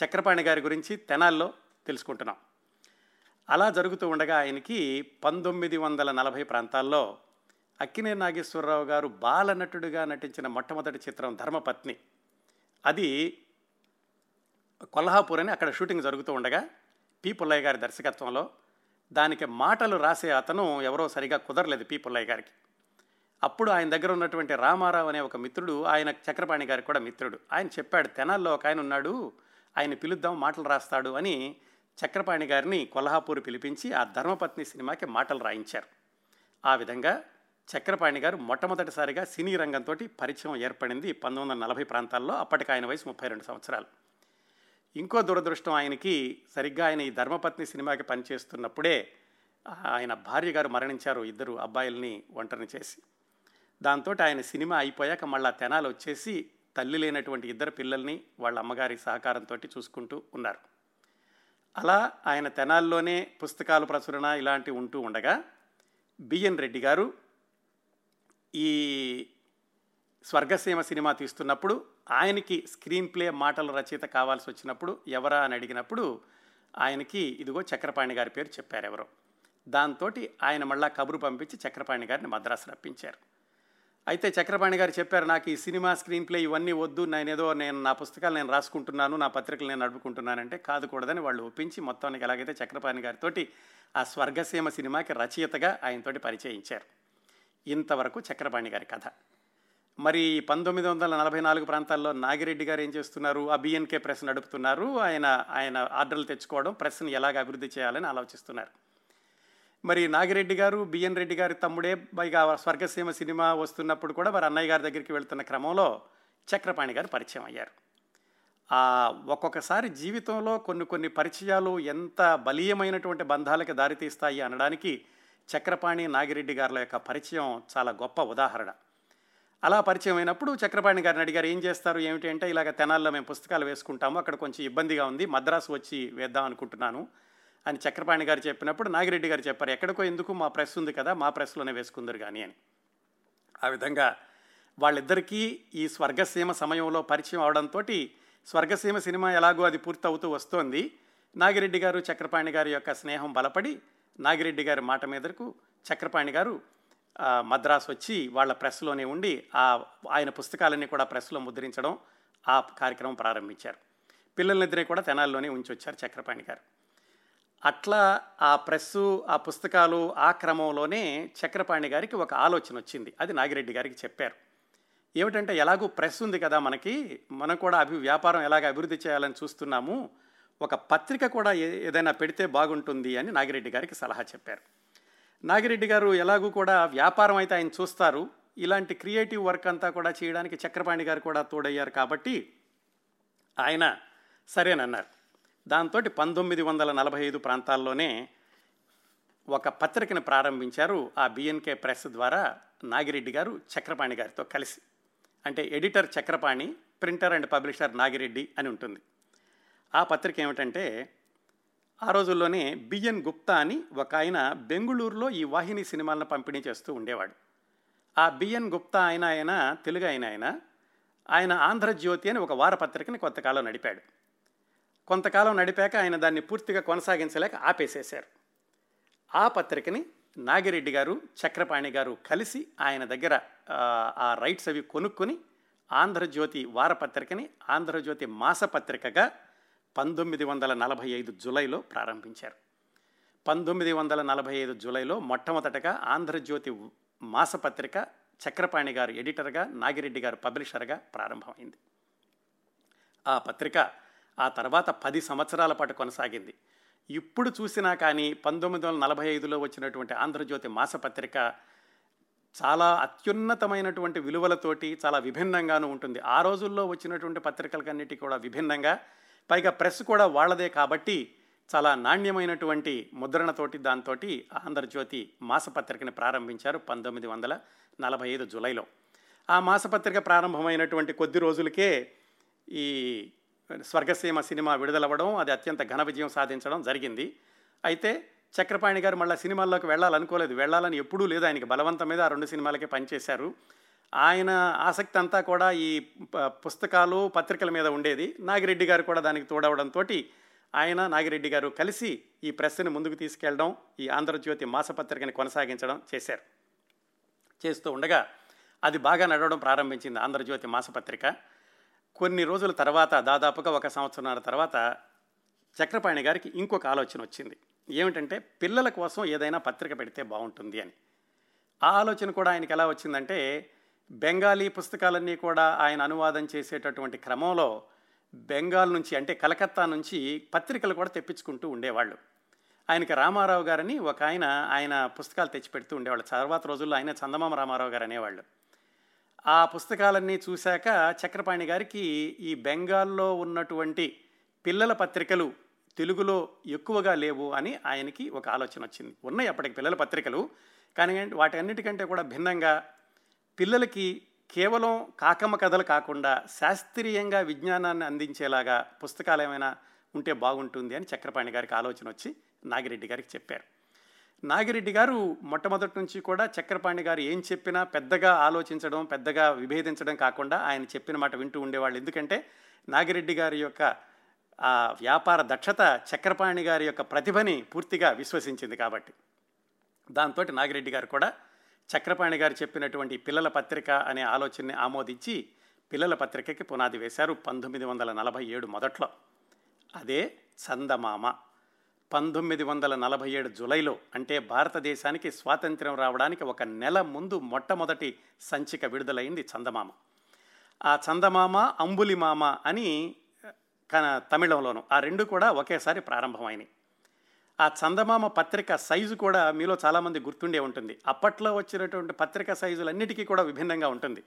చక్రపాణి గారి గురించి తెనాల్లో తెలుసుకుంటున్నాం. అలా జరుగుతూ ఉండగా ఆయనకి పంతొమ్మిది వందల నలభై ప్రాంతాల్లో అక్కినే నాగేశ్వరరావు గారు బాలనటుడిగా నటించిన మొట్టమొదటి చిత్రం ధర్మపత్ని. అది కొల్హాపూర్ అని అక్కడ షూటింగ్ జరుగుతూ ఉండగా పి. పుల్లయ్య గారి దర్శకత్వంలో దానికి మాటలు రాసే అతను ఎవరో సరిగా కుదరలేదు పి. పుల్లయ్య గారికి. అప్పుడు ఆయన దగ్గర ఉన్నటువంటి రామారావు అనే ఒక మిత్రుడు ఆయన చక్రపాణి గారికి కూడా మిత్రుడు. ఆయన చెప్పాడు తెనాల్లో ఒక ఆయన ఉన్నాడు ఆయన పిలుద్దాం మాటలు రాస్తాడు అని చక్రపాణి గారిని కొల్హాపూర్ పిలిపించి ఆ ధర్మపత్ని సినిమాకి మాటలు రాయించారు. ఆ విధంగా చక్రపాణి గారు మొట్టమొదటిసారిగా సినీ రంగంతో పరిచయం ఏర్పడింది పంతొమ్మిది వందల నలభై ప్రాంతాల్లో అప్పటికి ఆయన వయసు ముప్పై రెండు సంవత్సరాలు. ఇంకో దురదృష్టం ఆయనకి సరిగ్గా ఆయన ఈ ధర్మపత్ని సినిమాకి పనిచేస్తున్నప్పుడే ఆయన భార్య గారు మరణించారు ఇద్దరు అబ్బాయిల్ని ఒంటరిని చేసి. దాంతో ఆయన సినిమా అయిపోయాక మళ్ళా తెనాలు వచ్చేసి తల్లి లేనటువంటి ఇద్దరు పిల్లల్ని వాళ్ళ అమ్మగారి సహకారంతో చూసుకుంటూ ఉన్నారు. అలా ఆయన తెనాల్లోనే పుస్తకాలు ప్రచురణ ఇలాంటివి ఉంటూ ఉండగా బిఎన్ రెడ్డి గారు ఈ స్వర్గసీమ సినిమా తీస్తున్నప్పుడు ఆయనకి స్క్రీన్ ప్లే మాటల రచయిత కావాల్సి వచ్చినప్పుడు ఎవరా అని అడిగినప్పుడు ఆయనకి ఇదిగో చక్రపాణి గారి పేరు చెప్పారు ఎవరో దాంతో ఆయన మళ్ళా కబురు పంపించి చక్రపాణి గారిని మద్రాసు రప్పించారు. అయితే చక్రపాణి గారు చెప్పారు నాకు ఈ సినిమా స్క్రీన్ ప్లే ఇవన్నీ వద్దు నేను ఏదో నేను నా పుస్తకాలు నేను రాసుకుంటున్నాను నా పత్రికలు నేను నడుపుకుంటున్నానంటే కాదు కూడదని వాళ్ళు ఒప్పించి మొత్తానికి ఎలాగైతే చక్రపాణి గారితోటి ఆ స్వర్గసీమ సినిమాకి రచయితగా ఆయనతోటి పరిచయించారు. ఇంతవరకు చక్రపాణి గారి కథ. మరి పంతొమ్మిది వందల నలభై నాలుగు ప్రాంతాల్లో నాగిరెడ్డి గారు ఏం చేస్తున్నారు? ఆ బిఎన్కే ప్రెస్ నడుపుతున్నారు ఆయన ఆయన ఆర్డర్లు తెచ్చుకోవడం ప్రెస్ని ఎలాగ అభివృద్ధి చేయాలని ఆలోచిస్తున్నారు. మరి నాగిరెడ్డి గారు బిఎన్ రెడ్డి గారి తమ్ముడే పైగా స్వర్గసీమ సినిమా వస్తున్నప్పుడు కూడా వారి అన్నయ్య గారి దగ్గరికి వెళ్తున్న క్రమంలో చక్రపాణి గారు పరిచయం అయ్యారు. ఒక్కొక్కసారి జీవితంలో కొన్ని కొన్ని పరిచయాలు ఎంత బలీయమైనటువంటి బంధాలకు దారితీస్తాయి అనడానికి చక్రపాణి నాగిరెడ్డి గారుల యొక్క పరిచయం చాలా గొప్ప ఉదాహరణ. అలా పరిచయం అయినప్పుడు చక్రపాణి గారిని అడిగారు ఏం చేస్తారు? ఏమిటి? అంటే ఇలాగ తెనాల్లో మేము పుస్తకాలు వేసుకుంటాము అక్కడ కొంచెం ఇబ్బందిగా ఉంది మద్రాసు వచ్చి వేద్దాం అనుకుంటున్నాను. అని చక్రపాణి గారు చెప్పినప్పుడు నాగిరెడ్డి గారు చెప్పారు ఎక్కడికో ఎందుకు మా ప్రెస్ ఉంది కదా మా ప్రెస్లోనే వేసుకుందరు కానీ అని. ఆ విధంగా వాళ్ళిద్దరికీ ఈ స్వర్గసీమ సమయంలో పరిచయం అవడంతో స్వర్గసీమ సినిమా ఎలాగో అది పూర్తి అవుతూ వస్తోంది. నాగిరెడ్డి గారు చక్రపాణి గారి యొక్క స్నేహం బలపడి నాగిరెడ్డి గారి మాట మీదకు చక్రపాణి గారు మద్రాసు వచ్చి వాళ్ళ ప్రెస్లోనే ఉండి ఆ ఆయన పుస్తకాలన్నీ కూడా ప్రెస్లో ముద్రించడం ఆ కార్యక్రమం ప్రారంభించారు. పిల్లలిద్దరే కూడా తెనాల్లోనే ఉంచి వచ్చారు చక్రపాణి గారు. అట్లా ఆ ప్రెస్సు ఆ పుస్తకాలు ఆ క్రమంలోనే చక్రపాణి గారికి ఒక ఆలోచన వచ్చింది. అది నాగిరెడ్డి గారికి చెప్పారు. ఏమిటంటే ఎలాగూ ప్రెస్ ఉంది కదా మనకి మనం కూడా అభి వ్యాపారం ఎలాగ అభివృద్ధి చేయాలని చూస్తున్నాము ఒక పత్రిక కూడా ఏదైనా పెడితే బాగుంటుంది అని నాగిరెడ్డి గారికి సలహా చెప్పారు. నాగిరెడ్డి గారు ఎలాగూ కూడా వ్యాపారం అయితే ఆయన చూస్తారు. ఇలాంటి క్రియేటివ్ వర్క్ అంతా కూడా చేయడానికి చక్రపాణి గారు కూడా తోడయ్యారు కాబట్టి ఆయన సరేనన్నారు. దాంతో పంతొమ్మిది వందల నలభై ఐదు ప్రాంతాల్లోనే ఒక పత్రికను ప్రారంభించారు ఆ బిఎన్కే ప్రెస్ ద్వారా నాగిరెడ్డి గారు చక్రపాణి గారితో కలిసి. అంటే editor Chakrapani printer and publisher Nagireddy అని ఉంటుంది. ఆ పత్రిక ఏమిటంటే ఆ రోజుల్లోనే బిఎన్ గుప్తా అని ఒక ఆయన బెంగుళూరులో ఈ వాహిని సినిమాలను పంపిణీ చేస్తూ ఉండేవాడు. ఆ బిఎన్ గుప్తా ఆయన ఆయన తెలుగు ఆయన ఆయన ఆయన ఆంధ్రజ్యోతి అని ఒక వారపత్రికని కొంతకాలం నడిపాడు. కొంతకాలం నడిపాక ఆయన దాన్ని పూర్తిగా కొనసాగించలేక ఆపేసేశారు. ఆ పత్రికని నాగిరెడ్డి గారు చక్రపాణి గారు కలిసి ఆయన దగ్గర ఆ, రైట్స్ అవి కొనుక్కొని ఆంధ్రజ్యోతి వారపత్రికని ఆంధ్రజ్యోతి మాసపత్రికగా పంతొమ్మిది వందల నలభై ఐదు జులైలో ప్రారంభించారు. పంతొమ్మిది వందల నలభై ఐదు జూలైలో మొట్టమొదటగా ఆంధ్రజ్యోతి మాసపత్రిక చక్రపాణి గారు ఎడిటర్గా నాగిరెడ్డి గారు పబ్లిషర్గా ప్రారంభమైంది. ఆ పత్రిక ఆ తర్వాత పది సంవత్సరాల పాటు కొనసాగింది. ఇప్పుడు చూసినా కానీ పంతొమ్మిది వందల నలభై ఐదులో వచ్చినటువంటి ఆంధ్రజ్యోతి మాసపత్రిక చాలా అత్యున్నతమైనటువంటి విలువలతోటి చాలా విభిన్నంగానూ ఉంటుంది. ఆ రోజుల్లో వచ్చినటువంటి పత్రికలకన్నిటి కూడా విభిన్నంగా పైగా ప్రెస్ కూడా వాళ్ళదే కాబట్టి చాలా నాణ్యమైనటువంటి ముద్రణతోటి దాంతో ఆంధ్రజ్యోతి మాసపత్రికని ప్రారంభించారు పంతొమ్మిది వందల నలభై ఐదు జూలైలో. ఆ మాసపత్రిక ప్రారంభమైనటువంటి కొద్ది రోజులకే ఈ స్వర్గసీమ సినిమా విడుదలవ్వడం అది అత్యంత ఘన విజయం సాధించడం జరిగింది. అయితే చక్రపాణి గారు మళ్ళీ సినిమాల్లోకి వెళ్ళాలనుకోలేదు. వెళ్ళాలని ఎప్పుడూ లేదు ఆయనకి. బలవంతం మీద ఆ రెండు సినిమాలకే పనిచేశారు. ఆయన ఆసక్తి అంతా కూడా ఈ ప- పుస్తకాలు పత్రికల మీద ఉండేది. నాగిరెడ్డి గారు కూడా దానికి తోడవడంతో ఆయన నాగిరెడ్డి గారు కలిసి ఈ ప్రెస్ని ముందుకు తీసుకెళ్ళడం ఈ ఆంధ్రజ్యోతి మాసపత్రికని కొనసాగించడం చేశారు. చేస్తూ ఉండగా అది బాగా నడవడం ప్రారంభించింది ఆంధ్రజ్యోతి మాసపత్రిక. కొన్ని రోజుల తర్వాత దాదాపుగా ఒక సంవత్సరాల తర్వాత చక్రపాణి గారికి ఇంకొక ఆలోచన వచ్చింది. ఏమిటంటే పిల్లల కోసం ఏదైనా పత్రిక పెడితే బాగుంటుంది అని. ఆ ఆలోచన కూడా ఆయనకి ఎలా వచ్చిందంటే బెంగాలీ పుస్తకాలన్నీ కూడా ఆయన అనువాదం చేసేటటువంటి క్రమంలో బెంగాల్ నుంచి అంటే కలకత్తా నుంచి పత్రికలు కూడా తెప్పించుకుంటూ ఉండేవాళ్ళు. ఆయనకి రామారావు గారని ఒక ఆయన ఆయన పుస్తకాలు తెచ్చిపెడుతూ ఉండేవాళ్ళు. తర్వాత రోజుల్లో ఆయన చందమామ రామారావు గారు అనేవాళ్ళు. ఆ పుస్తకాలన్నీ చూశాక చక్రపాణి గారికి ఈ బెంగాల్లో ఉన్నటువంటి పిల్లల పత్రికలు తెలుగులో ఎక్కువగా లేవు అని ఆయనకి ఒక ఆలోచన వచ్చింది. ఉన్నాయి అప్పటికి పిల్లల పత్రికలు కానీ వాటి అన్నిటికంటే కూడా భిన్నంగా పిల్లలకి కేవలం కాకమ్మ కథలు కాకుండా శాస్త్రీయంగా విజ్ఞానాన్ని అందించేలాగా పుస్తకాలు ఏమైనా ఉంటే బాగుంటుంది అని చక్రపాణి గారికి ఆలోచన వచ్చి నాగిరెడ్డి గారికి చెప్పారు. నాగిరెడ్డి గారు మొట్టమొదటి నుంచి కూడా చక్రపాణి గారు ఏం చెప్పినా పెద్దగా ఆలోచించడం పెద్దగా విభేదించడం కాకుండా ఆయన చెప్పిన మాట వింటూ ఉండేవాళ్ళు. ఎందుకంటే నాగిరెడ్డి గారి యొక్క ఆ వ్యాపార దక్షత చక్రపాణి గారి యొక్క ప్రతిభని పూర్తిగా విశ్వసించింది కాబట్టి. దాంతో నాగిరెడ్డి గారు కూడా చక్రపాణి గారు చెప్పినటువంటి పిల్లల పత్రిక అనే ఆలోచనని ఆమోదించి పిల్లల పత్రికకి పునాది వేశారు పంతొమ్మిది వందల నలభై ఏడు మొదట్లో. అదే చందమామ. పంతొమ్మిది వందల నలభై ఏడు జులైలో అంటే భారతదేశానికి స్వాతంత్ర్యం రావడానికి ఒక నెల ముందు మొట్టమొదటి సంచిక విడుదలైంది చందమామ. ఆ చందమామ అంబులిమామ అని కన తమిళంలోను ఆ రెండు కూడా ఒకేసారి ప్రారంభమైనవి ఆ చందమామ పత్రిక సైజు కూడా మీలో చాలామంది గుర్తుండే ఉంటుంది. అప్పట్లో వచ్చినటువంటి పత్రిక సైజులన్నిటికీ కూడా విభిన్నంగా ఉంటుంది.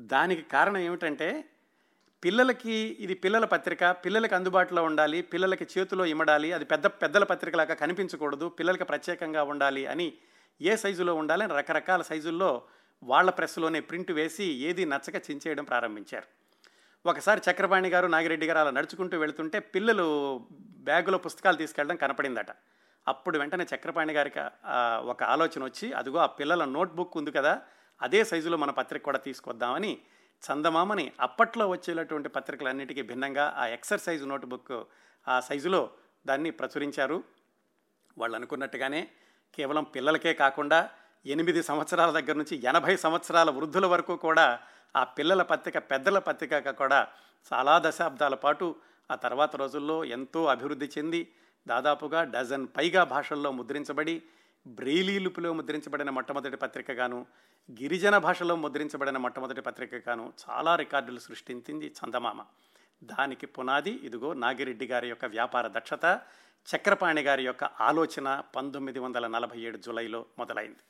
దానికి కారణం ఏమిటంటే పిల్లలకి ఇది పిల్లల పత్రిక పిల్లలకి అందుబాటులో ఉండాలి పిల్లలకి చేతిలో ఇమ్మడాలి అది పెద్ద పెద్దల పత్రికలాగా కనిపించకూడదు పిల్లలకి ప్రత్యేకంగా ఉండాలి అని ఏ సైజులో ఉండాలి అని రకరకాల సైజుల్లో వాళ్ళ ప్రెస్లోనే ప్రింట్ వేసి ఏది నచ్చక చించేయడం ప్రారంభించారు. ఒకసారి చక్రపాణి గారు నాగిరెడ్డి గారు అలా నడుచుకుంటూ వెళుతుంటే పిల్లలు బ్యాగులో పుస్తకాలు తీసుకెళ్ళడం కనపడిందట. అప్పుడు వెంటనే చక్రపాణి గారికి ఒక ఆలోచన వచ్చి అదిగో ఆ పిల్లల నోట్బుక్ ఉంది కదా అదే సైజులో మన పత్రిక కూడా తీసుకొద్దామని చందమామని అప్పట్లో వచ్చేటటువంటి పత్రికలన్నిటికీ భిన్నంగా ఆ ఎక్సర్సైజ్ నోట్బుక్ ఆ సైజులో దాన్ని ప్రచురించారు. వాళ్ళు అనుకున్నట్టుగానే కేవలం పిల్లలకే కాకుండా ఎనిమిది సంవత్సరాల దగ్గర నుంచి ఎనభై సంవత్సరాల వృద్ధుల వరకు కూడా ఆ పిల్లల పత్రిక పెద్దల పత్రిక కూడా చాలా దశాబ్దాల పాటు ఆ తర్వాత రోజుల్లో ఎంతో అభివృద్ధి చెంది దాదాపుగా డజన్ పైగా భాషల్లో ముద్రించబడి బ్రెయిలీ లిపిలో ముద్రించబడిన మొట్టమొదటి పత్రికగాను గిరిజన భాషలో ముద్రించబడిన మొట్టమొదటి పత్రికగాను చాలా రికార్డులు సృష్టించింది చందమామ. దానికి పునాది ఇదిగో నాగిరెడ్డి గారి యొక్క వ్యాపార దక్షత చక్రపాణి గారి యొక్క ఆలోచన పంతొమ్మిది వందల నలభై ఏడు జూలైలో మొదలైంది.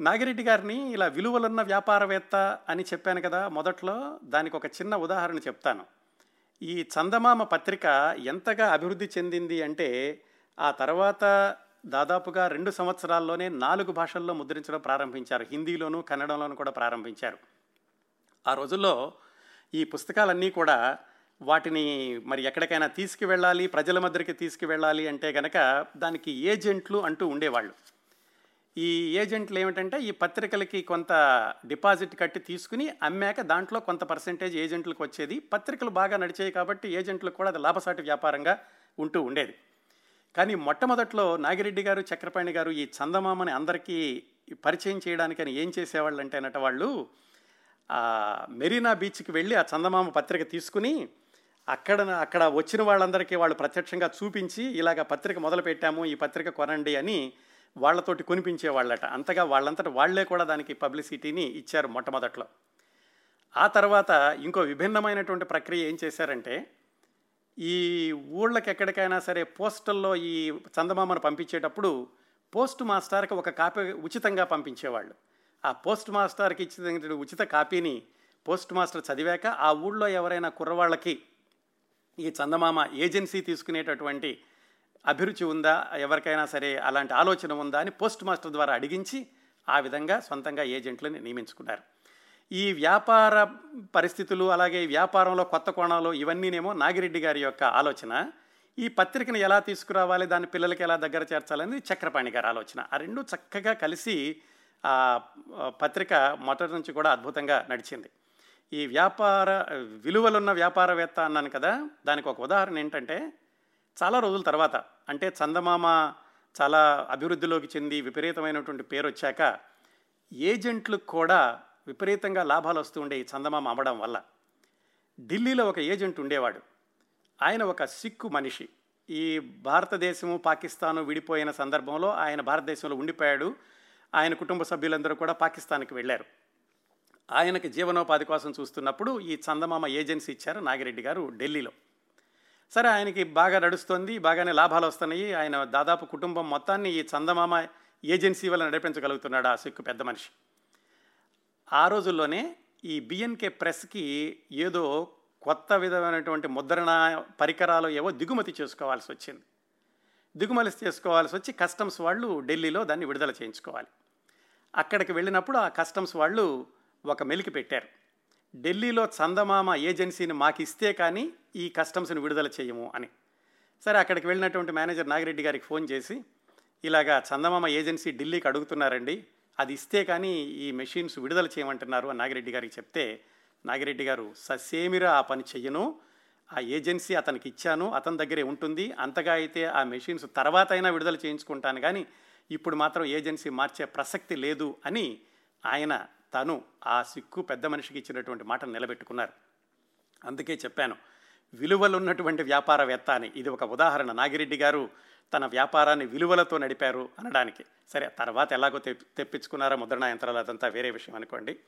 నాగిరెడ్డి గారిని ఇలా విలువలున్న వ్యాపారవేత్త అని చెప్పాను కదా మొదట్లో దానికి ఒక చిన్న ఉదాహరణ చెప్తాను. ఈ చందమామ పత్రిక ఎంతగా అభివృద్ధి చెందింది అంటే ఆ తర్వాత దాదాపుగా రెండు సంవత్సరాల్లోనే నాలుగు భాషల్లో ముద్రించడం ప్రారంభించారు. హిందీలోను కన్నడంలోనూ కూడా ప్రారంభించారు. ఆ రోజుల్లో ఈ పుస్తకాలన్నీ కూడా వాటిని మరి ఎక్కడికైనా తీసుకువెళ్ళాలి ప్రజల మధ్యకి తీసుకువెళ్ళాలి అంటే కనుక దానికి ఏజెంట్లు అంటూ ఉండేవాళ్ళు. ఈ ఏజెంట్లు ఏమిటంటే ఈ పత్రికలకి కొంత డిపాజిట్ కట్టి తీసుకుని అమ్మాక దాంట్లో కొంత పర్సెంటేజ్ ఏజెంట్లకు వచ్చేది. పత్రికలు బాగా నడిచాయి కాబట్టి ఏజెంట్లకు కూడా అది లాభసాటి వ్యాపారంగా ఉంటూ ఉండేది. కానీ మొట్టమొదట్లో నాగిరెడ్డి గారు చక్రపాణి గారు ఈ చందమామని అందరికీ పరిచయం చేయడానికని ఏం చేసేవాళ్ళు అంటే వాళ్ళు మెరీనా బీచ్కి వెళ్ళి ఆ చందమామ పత్రిక తీసుకుని అక్కడ అక్కడ వచ్చిన వాళ్ళందరికీ వాళ్ళు ప్రత్యక్షంగా చూపించి ఇలాగ పత్రిక మొదలు పెట్టాము ఈ పత్రిక కొనండి అని వాళ్ళతోటి కొనిపించేవాళ్ళట. అంతగా వాళ్ళంతట వాళ్ళే కూడా దానికి పబ్లిసిటీని ఇచ్చారు మొట్టమొదట్లో. ఆ తర్వాత ఇంకో విభిన్నమైనటువంటి ప్రక్రియ ఏం చేశారంటే ఈ ఊళ్ళకి ఎక్కడికైనా సరే పోస్టల్లో ఈ చందమామను పంపించేటప్పుడు పోస్ట్ మాస్టర్కి ఒక కాపీ ఉచితంగా పంపించేవాళ్ళు. ఆ పోస్ట్ మాస్టర్కి ఇచ్చిన ఉచిత కాపీని పోస్ట్ మాస్టర్ చదివాక ఆ ఊళ్ళో ఎవరైనా కుర్రవాళ్ళకి ఈ చందమామ ఏజెన్సీ తీసుకునేటటువంటి అభిరుచి ఉందా? ఎవరికైనా సరే అలాంటి ఆలోచన ఉందా? అని పోస్ట్ మాస్టర్ ద్వారా అడిగించి ఆ విధంగా సొంతంగా ఏజెంట్లని నియమించుకున్నారు. ఈ వ్యాపార పరిస్థితులు అలాగే వ్యాపారంలో కొత్త కోణాలు ఇవన్నీనేమో నాగిరెడ్డి గారి యొక్క ఆలోచన. ఈ పత్రికను ఎలా తీసుకురావాలి దాని పిల్లలకి ఎలా దగ్గర చేర్చాలనేది చక్రపాణి గారి ఆలోచన. ఆ రెండు చక్కగా కలిసి ఆ పత్రిక మొదటి నుంచి కూడా అద్భుతంగా నడిచింది. ఈ వ్యాపార విలువలున్న వ్యాపారవేత్త అన్నాను కదా దానికి ఒక ఉదాహరణ ఏంటంటే చాలా రోజుల తర్వాత అంటే చందమామ చాలా అభివృద్ధిలోకి చెంది విపరీతమైనటువంటి పేరు వచ్చాక ఏజెంట్లకు కూడా విపరీతంగా లాభాలు వస్తూ ఉండే ఈ చందమామ అమ్మడం వల్ల ఢిల్లీలో ఒక ఏజెంట్ ఉండేవాడు. ఆయన ఒక సిక్కు మనిషి. ఈ భారతదేశము పాకిస్తాను విడిపోయిన సందర్భంలో ఆయన భారతదేశంలో ఉండిపోయాడు. ఆయన కుటుంబ సభ్యులందరూ కూడా పాకిస్తాన్కి వెళ్ళారు. ఆయనకి జీవనోపాధి కోసం చూస్తున్నప్పుడు ఈ చందమామ ఏజెన్సీ ఇచ్చారు నాగిరెడ్డి గారు ఢిల్లీలో. సరే ఆయనకి బాగా నడుస్తుంది బాగానే లాభాలు వస్తున్నాయి. ఆయన దాదాపు కుటుంబం మొత్తాన్ని ఈ చందమామ ఏజెన్సీ వల్ల నడిపించగలుగుతున్నాడు ఆ సిక్కు పెద్ద మనిషి. ఆ రోజుల్లోనే ఈ బిఎన్కే ప్రెస్కి ఏదో కొత్త విధమైనటువంటి ముద్రణ పరికరాలు ఏవో దిగుమతి చేసుకోవాల్సి వచ్చింది. దిగుమతి చేసుకోవాల్సి వచ్చి కస్టమ్స్ వాళ్ళు ఢిల్లీలో దాన్ని విడుదల చేయించుకోవాలి. అక్కడికి వెళ్ళినప్పుడు ఆ కస్టమ్స్ వాళ్ళు ఒక మెలికి పెట్టారు. ఢిల్లీలో చందమామ ఏజెన్సీని మాకు ఇస్తే కానీ ఈ కస్టమ్స్ని విడుదల చేయము అని. సరే అక్కడికి వెళ్ళినటువంటి మేనేజర్ నాగిరెడ్డి గారికి ఫోన్ చేసి ఇలాగా చందమామ ఏజెన్సీ ఢిల్లీకి అడుగుతున్నారండి. అది ఇస్తే కానీ ఈ మెషిన్స్ విడుదల చేయమంటున్నారు అని నాగిరెడ్డి గారికి చెప్తే నాగిరెడ్డి గారు ససేమిరా ఆ పని చెయ్యను. ఆ ఏజెన్సీ అతనికి ఇచ్చాను అతని దగ్గరే ఉంటుంది. అంతగా అయితే ఆ మెషిన్స్ తర్వాత అయినా విడుదల చేయించుకుంటాను కానీ ఇప్పుడు మాత్రం ఏజెన్సీ మార్చే ప్రసక్తి లేదు అని ఆయన తను ఆ సిక్కు పెద్ద మనిషికి ఇచ్చినటువంటి మాటను నిలబెట్టుకున్నారు. అందుకే చెప్పాను విలువలు ఉన్నటువంటి వ్యాపారవేత్త అని. ఇది ఒక ఉదాహరణ. నాగిరెడ్డి గారు తన వ్యాపారాన్ని విలువలతో నడిపారు అనడానికి. సరే తర్వాత ఎలాగో తెప్పించుకున్నారో ముద్రణ యంత్రాలు అదంతా వేరే విషయం అనుకోండి.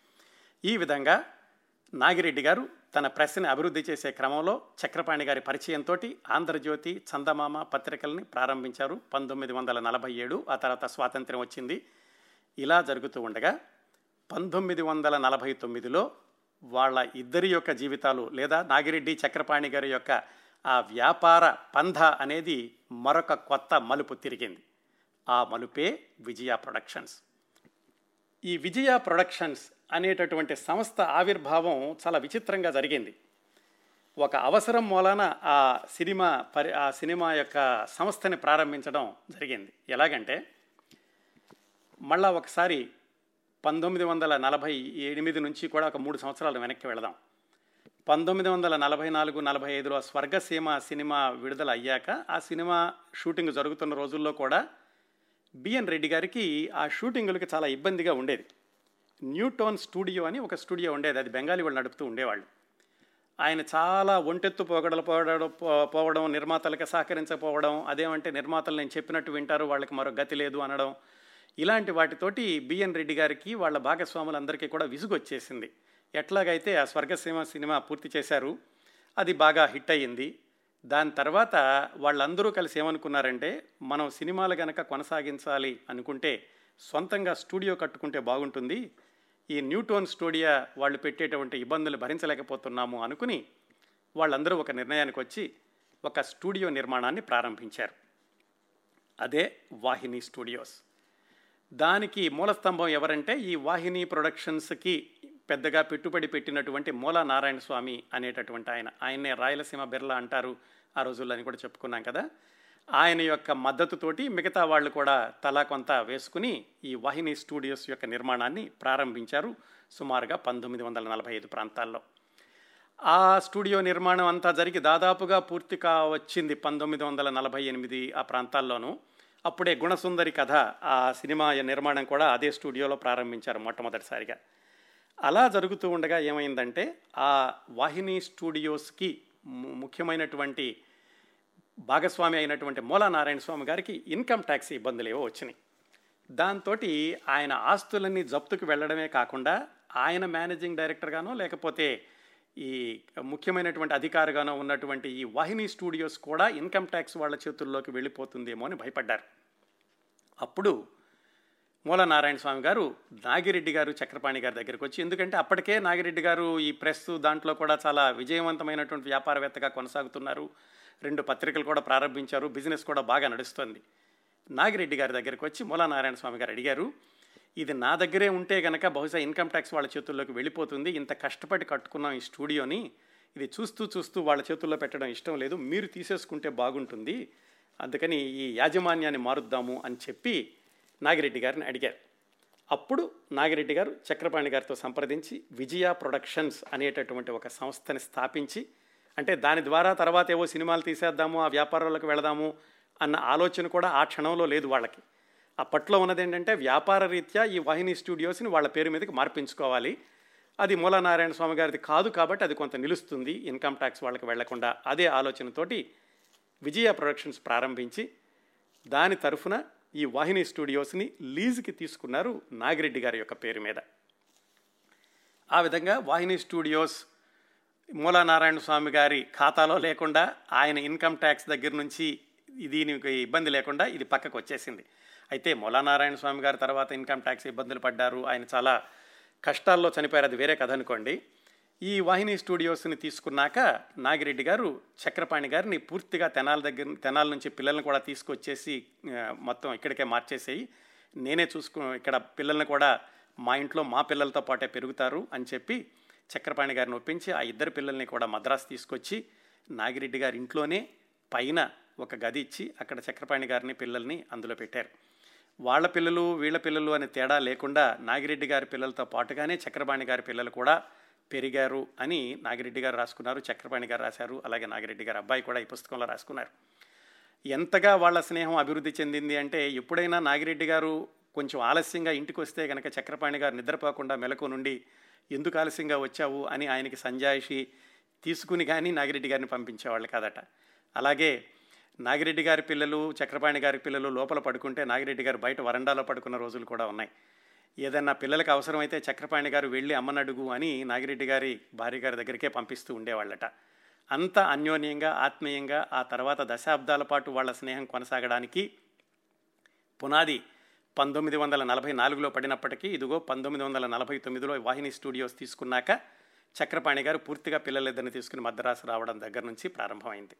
ఈ విధంగా నాగిరెడ్డి గారు తన ప్రెస్ని అభివృద్ధి చేసే క్రమంలో చక్రపాణి గారి పరిచయంతో ఆంధ్రజ్యోతి చందమామ పత్రికల్ని ప్రారంభించారు. పంతొమ్మిది వందల నలభై ఏడు ఆ తర్వాత స్వాతంత్ర్యం వచ్చింది. ఇలా జరుగుతూ ఉండగా పంతొమ్మిది వందల నలభై తొమ్మిదిలో వాళ్ళ ఇద్దరి యొక్క జీవితాలు లేదా నాగిరెడ్డి చక్రపాణి గారి యొక్క ఆ వ్యాపార పంధ అనేది మరొక కొత్త మలుపు తిరిగింది. ఆ మలుపే విజయ ప్రొడక్షన్స్. ఈ విజయ ప్రొడక్షన్స్ అనేటటువంటి సంస్థ ఆవిర్భావం చాలా విచిత్రంగా జరిగింది. ఒక అవసరం మూలాన ఆ సినిమా పరి ఆ సినిమా యొక్క సంస్థని ప్రారంభించడం జరిగింది. ఎలాగంటే మళ్ళా ఒకసారి పంతొమ్మిది వందల నలభై ఎనిమిది నుంచి కూడా ఒక మూడు సంవత్సరాలు వెనక్కి వెళదాం. పంతొమ్మిది వందల నలభై నాలుగు నలభై ఐదులో స్వర్గసీమ సినిమా విడుదల అయ్యాక ఆ సినిమా షూటింగ్ జరుగుతున్న రోజుల్లో కూడా బిఎన్ రెడ్డి గారికి ఆ షూటింగులకి చాలా ఇబ్బందిగా ఉండేది. న్యూటోన్ స్టూడియో అని ఒక స్టూడియో ఉండేది. అది బెంగాలీ వాళ్ళు నడుపుతూ ఉండేవాళ్ళు. ఆయన చాలా ఒంటెత్తు పోగడలు పోవడం పోవడం నిర్మాతలకు సహకరించకపోవడం అదేమంటే నిర్మాతలు నేను చెప్పినట్టు వింటారు వాళ్ళకి మరో గతి లేదు అనడం ఇలాంటి వాటితోటి బిఎన్ రెడ్డి గారికి వాళ్ళ భాగస్వాములందరికీ కూడా విసుగు వచ్చేసింది ఎట్లాగైతే ఆ స్వర్గసీమ సినిమా పూర్తి చేశారు అది బాగా హిట్ అయ్యింది. దాని తర్వాత వాళ్ళందరూ కలిసి ఏమనుకున్నారంటే మనం సినిమాలు గనక కొనసాగించాలి అనుకుంటే సొంతంగా స్టూడియో కట్టుకుంటే బాగుంటుంది. ఈ న్యూటోన్ స్టూడియో వాళ్ళు పెట్టేటువంటి ఇబ్బందులు భరించలేకపోతున్నాము అనుకుని వాళ్ళందరూ ఒక నిర్ణయానికి వచ్చి ఒక స్టూడియో నిర్మాణాన్ని ప్రారంభించారు. అదే వాహిని స్టూడియోస్. దానికి మూలస్తంభం ఎవరంటే ఈ వాహిని ప్రొడక్షన్స్కి పెద్దగా పెట్టుబడి పెట్టినటువంటి మూల నారాయణ స్వామి అనేటటువంటి ఆయన. ఆయన్నే రాయలసీమ బిర్లా అంటారు ఆ రోజుల్లో అని కూడా చెప్పుకున్నాం కదా. ఆయన యొక్క మద్దతుతోటి మిగతా వాళ్ళు కూడా తలా కొంత వేసుకుని ఈ వాహిని స్టూడియోస్ యొక్క నిర్మాణాన్ని ప్రారంభించారు సుమారుగా పంతొమ్మిది వందల నలభై ఐదు ప్రాంతాల్లో. ఆ స్టూడియో నిర్మాణం అంతా జరిగి దాదాపుగా పూర్తి కావచ్చింది పంతొమ్మిది వందల నలభై ఎనిమిది ఆ ప్రాంతాల్లోనూ. అప్పుడే గుణసుందరి కథ ఆ సినిమా నిర్మాణం కూడా అదే స్టూడియోలో ప్రారంభించారు మొట్టమొదటిసారిగా. అలా జరుగుతూ ఉండగా ఏమైందంటే ఆ వాహిని స్టూడియోస్కి ముఖ్యమైనటువంటి భాగస్వామి అయినటువంటి మూలా నారాయణ స్వామి గారికి ఇన్కమ్ ట్యాక్స్ ఇబ్బందులు ఏవో వచ్చినాయి. దాంతో ఆయన ఆస్తులన్నీ జప్తుకు వెళ్ళడమే కాకుండా ఆయన మేనేజింగ్ డైరెక్టర్గానో లేకపోతే ఈ ముఖ్యమైనటువంటి అధికారిగానో ఉన్నటువంటి ఈ వాహిని స్టూడియోస్ కూడా ఇన్కమ్ ట్యాక్స్ వాళ్ళ చేతుల్లోకి వెళ్ళిపోతుందేమో అని భయపడ్డారు. అప్పుడు మూల నారాయణ స్వామి గారు నాగిరెడ్డి గారు చక్రపాణి గారి దగ్గరికి వచ్చి ఎందుకంటే అప్పటికే నాగిరెడ్డి గారు ఈ ప్రెస్ దాంట్లో కూడా చాలా విజయవంతమైనటువంటి వ్యాపారవేత్తగా కొనసాగుతున్నారు. రెండు పత్రికలు కూడా ప్రారంభించారు. బిజినెస్ కూడా బాగా నడుస్తుంది. నాగిరెడ్డి గారి దగ్గరికి వచ్చి మూల నారాయణ స్వామి గారు అడిగారు ఇది నా దగ్గరే ఉంటే గనక బహుశా ఇన్కమ్ ట్యాక్స్ వాళ్ళ చేతుల్లోకి వెళ్ళిపోతుంది. ఇంత కష్టపడి కట్టుకున్నాం ఈ స్టూడియోని. ఇది చూస్తూ చూస్తూ వాళ్ళ చేతుల్లో పెట్టడం ఇష్టం లేదు. మీరు తీసేసుకుంటే బాగుంటుంది. అందుకని ఈ యాజమాన్యాన్ని మారుద్దాము అని చెప్పి నాగిరెడ్డి గారిని అడిగారు. అప్పుడు నాగిరెడ్డి గారు చక్రపాణి గారితో సంప్రదించి విజయ ప్రొడక్షన్స్ అనేటటువంటి ఒక సంస్థని స్థాపించి అంటే దాని ద్వారా తర్వాత ఏవో సినిమాలు తీసేద్దాము ఆ వ్యాపారాలకు వెళదాము అన్న ఆలోచన కూడా ఆ క్షణంలో లేదు వాళ్ళకి. అప్పట్లో ఉన్నది ఏంటంటే వ్యాపార రీత్యా ఈ వాహిని స్టూడియోస్ని వాళ్ళ పేరు మీదకి మార్పించుకోవాలి. అది మూలనారాయణ స్వామి గారిది కాదు కాబట్టి అది కొంత నిలుస్తుంది ఇన్కమ్ ట్యాక్స్ వాళ్ళకి వెళ్ళకుండా. అదే ఆలోచనతోటి విజయ ప్రొడక్షన్స్ ప్రారంభించి దాని తరఫున ఈ వాహిని స్టూడియోస్ని లీజుకి తీసుకున్నారు నాగిరెడ్డి గారి యొక్క పేరు మీద. ఆ విధంగా వాహిని స్టూడియోస్ మూలానారాయణ స్వామి గారి ఖాతాలో లేకుండా ఆయన ఇన్కమ్ ట్యాక్స్ దగ్గర నుంచి దీనికి ఇబ్బంది లేకుండా ఇది పక్కకు వచ్చేసింది. అయితే మూలానారాయణ స్వామి గారి తర్వాత ఇన్కమ్ ట్యాక్స్ ఇబ్బందులు పడ్డారు. ఆయన చాలా కష్టాల్లో చనిపోయారు. అది వేరే కథ అనుకోండి. ఈ వాహిని స్టూడియోస్ని తీసుకున్నాక నాగిరెడ్డి గారు చక్రపాణి గారిని పూర్తిగా తెనాల దగ్గర తెనాల నుంచి పిల్లల్ని కూడా తీసుకొచ్చేసి మొత్తం ఇక్కడికే మార్చేసేయి. నేనే చూసుకు ఇక్కడ పిల్లల్ని కూడా మా ఇంట్లో మా పిల్లలతో పాటే పెరుగుతారు అని చెప్పి చక్రపాణి గారిని ఒప్పించి ఆ ఇద్దరు పిల్లల్ని కూడా మద్రాసు తీసుకొచ్చి నాగిరెడ్డి గారి ఇంట్లోనే పైన ఒక గది ఇచ్చి అక్కడ చక్రపాణి గారిని పిల్లల్ని అందులో పెట్టారు. వాళ్ళ పిల్లలు వీళ్ళ పిల్లలు అనే తేడా లేకుండా నాగిరెడ్డి గారి పిల్లలతో పాటుగానే చక్రపాణి గారి పిల్లలు కూడా పెరిగారు అని నాగిరెడ్డి గారు రాసుకున్నారు చక్రపాణి గారు రాశారు అలాగే నాగిరెడ్డి గారు అబ్బాయి కూడా ఈ పుస్తకంలో రాసుకున్నారు. ఎంతగా వాళ్ళ స్నేహం అభివృద్ధి చెందింది అంటే ఎప్పుడైనా నాగిరెడ్డి గారు కొంచెం ఆలస్యంగా ఇంటికి వస్తే కనుక చక్రపాణి గారు నిద్రపోకుండా మెలకు నుండి ఎందుకు ఆలస్యంగా వచ్చావు? అని ఆయనకి సంజాయిషి తీసుకుని కానీ నాగిరెడ్డి గారిని పంపించేవాళ్ళు కాదట. అలాగే నాగిరెడ్డి గారి పిల్లలు చక్రపాణి గారి పిల్లలు లోపల పడుకుంటే నాగిరెడ్డి గారు బయట వరండాలో పడుకున్న రోజులు కూడా ఉన్నాయి. ఏదన్నా పిల్లలకు అవసరమైతే చక్రపాణి గారు వెళ్ళి అమ్మనడుగు అని నాగిరెడ్డి గారి భార్య గారి దగ్గరికే పంపిస్తూ ఉండేవాళ్ళట. అంత అన్యోన్యంగా ఆత్మీయంగా ఆ తర్వాత దశాబ్దాల పాటు వాళ్ళ స్నేహం కొనసాగడానికి పునాది పంతొమ్మిది వందల నలభై నాలుగులో పడినప్పటికీ ఇదిగో పంతొమ్మిది వందల నలభై తొమ్మిదిలో వాహిని స్టూడియోస్ తీసుకున్నాక చక్రపాణి గారు పూర్తిగా పిల్లలిద్దరిని తీసుకుని మద్రాసు రావడం దగ్గర నుంచి ప్రారంభమైంది.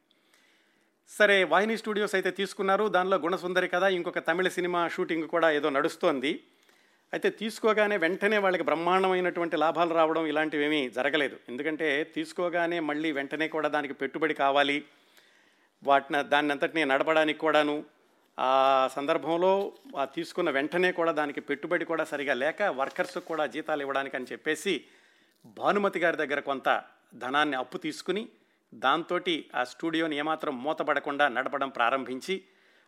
సరే వాహిని స్టూడియోస్ అయితే తీసుకున్నారు. దానిలో గుణసుందరి కదా ఇంకొక తమిళ సినిమా షూటింగ్ కూడా ఏదో నడుస్తోంది. అయితే తీసుకోగానే వెంటనే వాళ్ళకి బ్రహ్మాండమైనటువంటి లాభాలు రావడం ఇలాంటివి ఏమీ జరగలేదు. ఎందుకంటే తీసుకోగానే మళ్ళీ వెంటనే కూడా దానికి పెట్టుబడి కావాలి. వాటిని దాన్ని అంతటినీ నడపడానికి కూడాను ఆ సందర్భంలో ఆ తీసుకున్న వెంటనే కూడా దానికి పెట్టుబడి కూడా సరిగా లేక వర్కర్స్కి కూడా జీతాలు ఇవ్వడానికి అని చెప్పేసి భానుమతి గారి దగ్గర కొంత ధనాన్ని అప్పు తీసుకుని దాంతో ఆ స్టూడియోని ఏమాత్రం మూతపడకుండా నడపడం ప్రారంభించి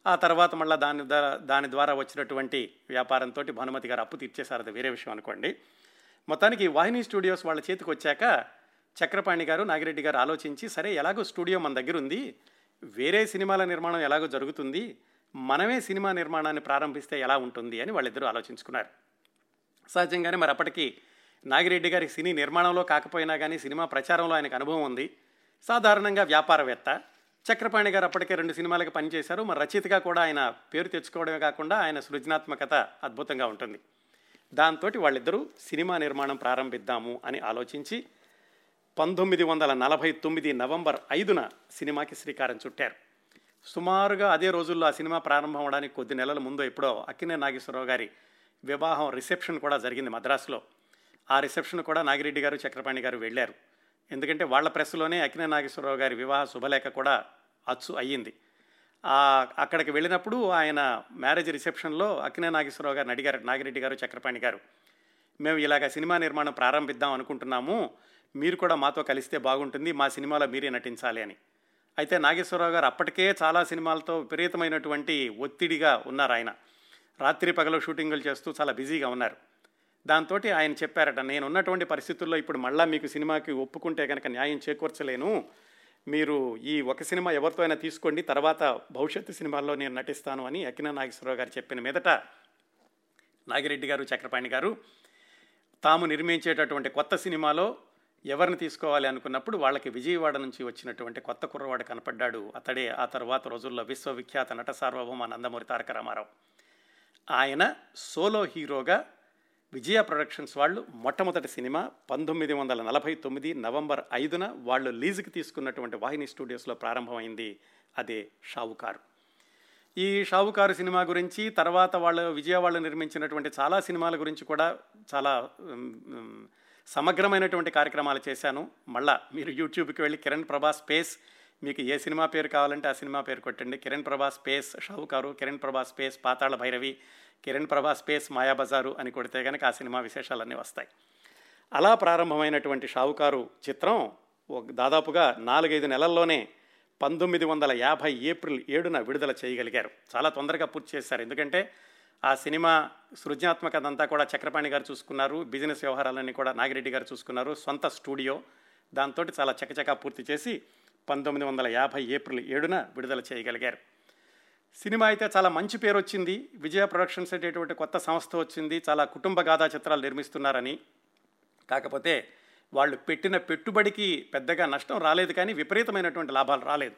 ఆ తర్వాత మళ్ళీ దాని ద్వారా దాని ద్వారా వచ్చినటువంటి వ్యాపారంతో భానుమతి గారు అప్పు తీర్చేశారు. అది వేరే విషయం అనుకోండి. మొత్తానికి వాహిని స్టూడియోస్ వాళ్ళ చేతికి వచ్చాక చక్రపాణి గారు నాగిరెడ్డి గారు ఆలోచించి సరే ఎలాగో స్టూడియో మన దగ్గర ఉంది. వేరే సినిమాల నిర్మాణం ఎలాగో జరుగుతుంది. మనమే సినిమా నిర్మాణాన్ని ప్రారంభిస్తే ఎలా ఉంటుంది అని వాళ్ళిద్దరూ ఆలోచించుకున్నారు. సహజంగానే మరి అప్పటికి నాగిరెడ్డి గారి సినీ నిర్మాణంలో కాకపోయినా కానీ సినిమా ప్రచారంలో ఆయనకు అనుభవం ఉంది. సాధారణంగా వ్యాపారవేత్త. చక్రపాణి గారు అప్పటికే రెండు సినిమాలకు పనిచేశారు. మరి రచయితగా కూడా ఆయన పేరు తెచ్చుకోవడమే కాకుండా ఆయన సృజనాత్మకత అద్భుతంగా ఉంటుంది. దాంతో వాళ్ళిద్దరూ సినిమా నిర్మాణం ప్రారంభిద్దాము అని ఆలోచించి పంతొమ్మిది వందల నలభై తొమ్మిది నవంబర్ ఐదున సినిమాకి శ్రీకారం చుట్టారు. సుమారుగా అదే రోజుల్లో ఆ సినిమా ప్రారంభం అవడానికి కొద్ది నెలల ముందు ఎప్పుడో అక్కినే నాగేశ్వరరావు గారి వివాహం రిసెప్షన్ కూడా జరిగింది మద్రాసులో. ఆ రిసెప్షన్ కూడా నాగిరెడ్డి గారు చక్రపాణి గారు వెళ్ళారు. ఎందుకంటే వాళ్ళ ప్రెస్లోనే అక్కినే నాగేశ్వరరావు గారి వివాహ శుభలేఖ కూడా అచ్చు అయ్యింది. అక్కడికి వెళ్ళినప్పుడు ఆయన మ్యారేజ్ రిసెప్షన్లో అక్కినే నాగేశ్వరరావు గారిని అడిగారు నాగిరెడ్డి గారు చక్రపాణి గారు. మేము ఇలాగ సినిమా నిర్మాణం ప్రారంభిద్దాం అనుకుంటున్నాము. మీరు కూడా మాతో కలిస్తే బాగుంటుంది. మా సినిమాలో మీరే నటించాలి అని. అయితే నాగేశ్వరరావు గారు అప్పటికే చాలా సినిమాలతో విపరీతమైనటువంటి ఒత్తిడిగా ఉన్నారు ఆయన. రాత్రి పగలు షూటింగులు చేస్తూ చాలా బిజీగా ఉన్నారు. దాంతో ఆయన చెప్పారట నేను ఉన్నటువంటి పరిస్థితుల్లో ఇప్పుడు మళ్ళీ మీకు సినిమాకి ఒప్పుకుంటే కనుక న్యాయం చేకూర్చలేను. మీరు ఈ ఒక సినిమా ఎవరితో అయినా తీసుకోండి తర్వాత భవిష్యత్తు సినిమాల్లో నేను నటిస్తాను అని అకిన నాగేశ్వరరావు గారు చెప్పిన మీదట నాగిరెడ్డి గారు చక్రపాణి గారు తాము నిర్మించేటటువంటి కొత్త సినిమాలో ఎవరిని తీసుకోవాలి అనుకున్నప్పుడు వాళ్ళకి విజయవాడ నుంచి వచ్చినటువంటి కొత్త కుర్రవాడు కనపడ్డాడు. అతడే ఆ తర్వాత రోజుల్లో విశ్వవిఖ్యాత నట సార్వభౌమ నందమూరి తారక రామారావు. ఆయన సోలో హీరోగా విజయ ప్రొడక్షన్స్ వాళ్ళు మొట్టమొదటి సినిమా పంతొమ్మిది వందల నలభై తొమ్మిది నవంబర్ ఐదున వాళ్ళు లీజుకి తీసుకున్నటువంటి వాహిని స్టూడియోస్లో ప్రారంభమైంది అదే షావుకారు. ఈ షావుకారు సినిమా గురించి తర్వాత వాళ్ళు విజయవాడలో నిర్మించినటువంటి చాలా సినిమాల గురించి కూడా చాలా సమగ్రమైనటువంటి కార్యక్రమాలు చేశాను. మళ్ళా మీరు యూట్యూబ్కి వెళ్ళి కిరణ్ ప్రభా స్పేస్ మీకు ఏ సినిమా పేరు కావాలంటే ఆ సినిమా పేరు కొట్టండి. కిరణ్ ప్రభా స్పేస్ షావుకారు కిరణ్ ప్రభా స్పేస్ పాతాళ భైరవి కిరణ్ ప్రభా స్పేస్ మాయాబజారు అని కొడితే కనుక ఆ సినిమా విశేషాలన్నీ వస్తాయి. అలా ప్రారంభమైనటువంటి షావుకారు చిత్రం దాదాపుగా నాలుగైదు నెలల్లోనే పంతొమ్మిది వందల యాభై ఏప్రిల్ ఏడున విడుదల చేయగలిగారు. చాలా తొందరగా పూర్తి చేశారు. ఎందుకంటే ఆ సినిమా సృజనాత్మకత అంతా కూడా చక్రపాణి గారు చూసుకున్నారు బిజినెస్ వ్యవహారాలన్నీ కూడా నాగిరెడ్డి గారు చూసుకున్నారు సొంత స్టూడియో. దాంతో చాలా చకచకా పూర్తి చేసి పంతొమ్మిది వందల యాభై ఏప్రిల్ ఏడున విడుదల చేయగలిగారు. సినిమా అయితే చాలా మంచి పేరు వచ్చింది విజయ ప్రొడక్షన్స్ అనేటువంటి కొత్త సంస్థ వచ్చింది. చాలా కుటుంబ గాథా చిత్రాలు నిర్మిస్తున్నారని. కాకపోతే వాళ్ళు పెట్టిన పెట్టుబడికి పెద్దగా నష్టం రాలేదు కానీ విపరీతమైనటువంటి లాభాలు రాలేదు.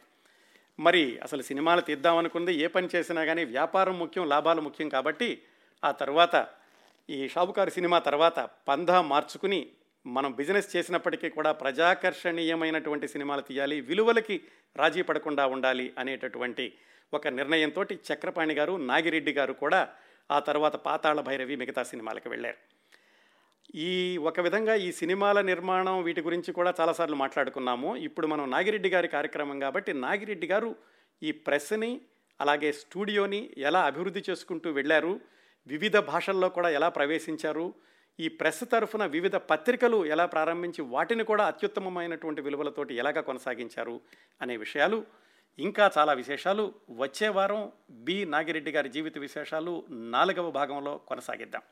మరి అసలు సినిమాలు తీద్దామనుకుంది ఏ పని చేసినా కానీ వ్యాపారం ముఖ్యం లాభాలు ముఖ్యం కాబట్టి ఆ తర్వాత ఈ షావుకారు సినిమా తర్వాత పందా మార్చుకుని మనం బిజినెస్ చేసినప్పటికీ కూడా ప్రజాకర్షణీయమైనటువంటి సినిమాలు తీయాలి విలువలకి రాజీ పడకుండా ఉండాలి అనేటటువంటి ఒక నిర్ణయంతో చక్రపాణి గారు నాగిరెడ్డి గారు కూడా ఆ తర్వాత పాతాళ భైరవి మిగతా సినిమాలకు వెళ్ళారు. ఈ ఒక విధంగా ఈ సినిమాల నిర్మాణం వీటి గురించి కూడా చాలాసార్లు మాట్లాడుకున్నాము. ఇప్పుడు మనం నాగిరెడ్డి గారి కార్యక్రమం కాబట్టి నాగిరెడ్డి గారు ఈ ప్రెస్ని అలాగే స్టూడియోని ఎలా అభివృద్ధి చేసుకుంటూ వెళ్ళారు వివిధ భాషల్లో కూడా ఎలా ప్రవేశించారు ఈ ప్రెస్ తరఫున వివిధ పత్రికలు ఎలా ప్రారంభించి వాటిని కూడా అత్యుత్తమమైనటువంటి విలువలతోటి ఎలాగ కొనసాగించారు అనే విషయాలు ఇంకా చాలా విశేషాలు. వచ్చే వారం బి. నాగిరెడ్డి గారి జీవిత విశేషాలు నాలుగవ భాగంలో కొనసాగిద్దాం.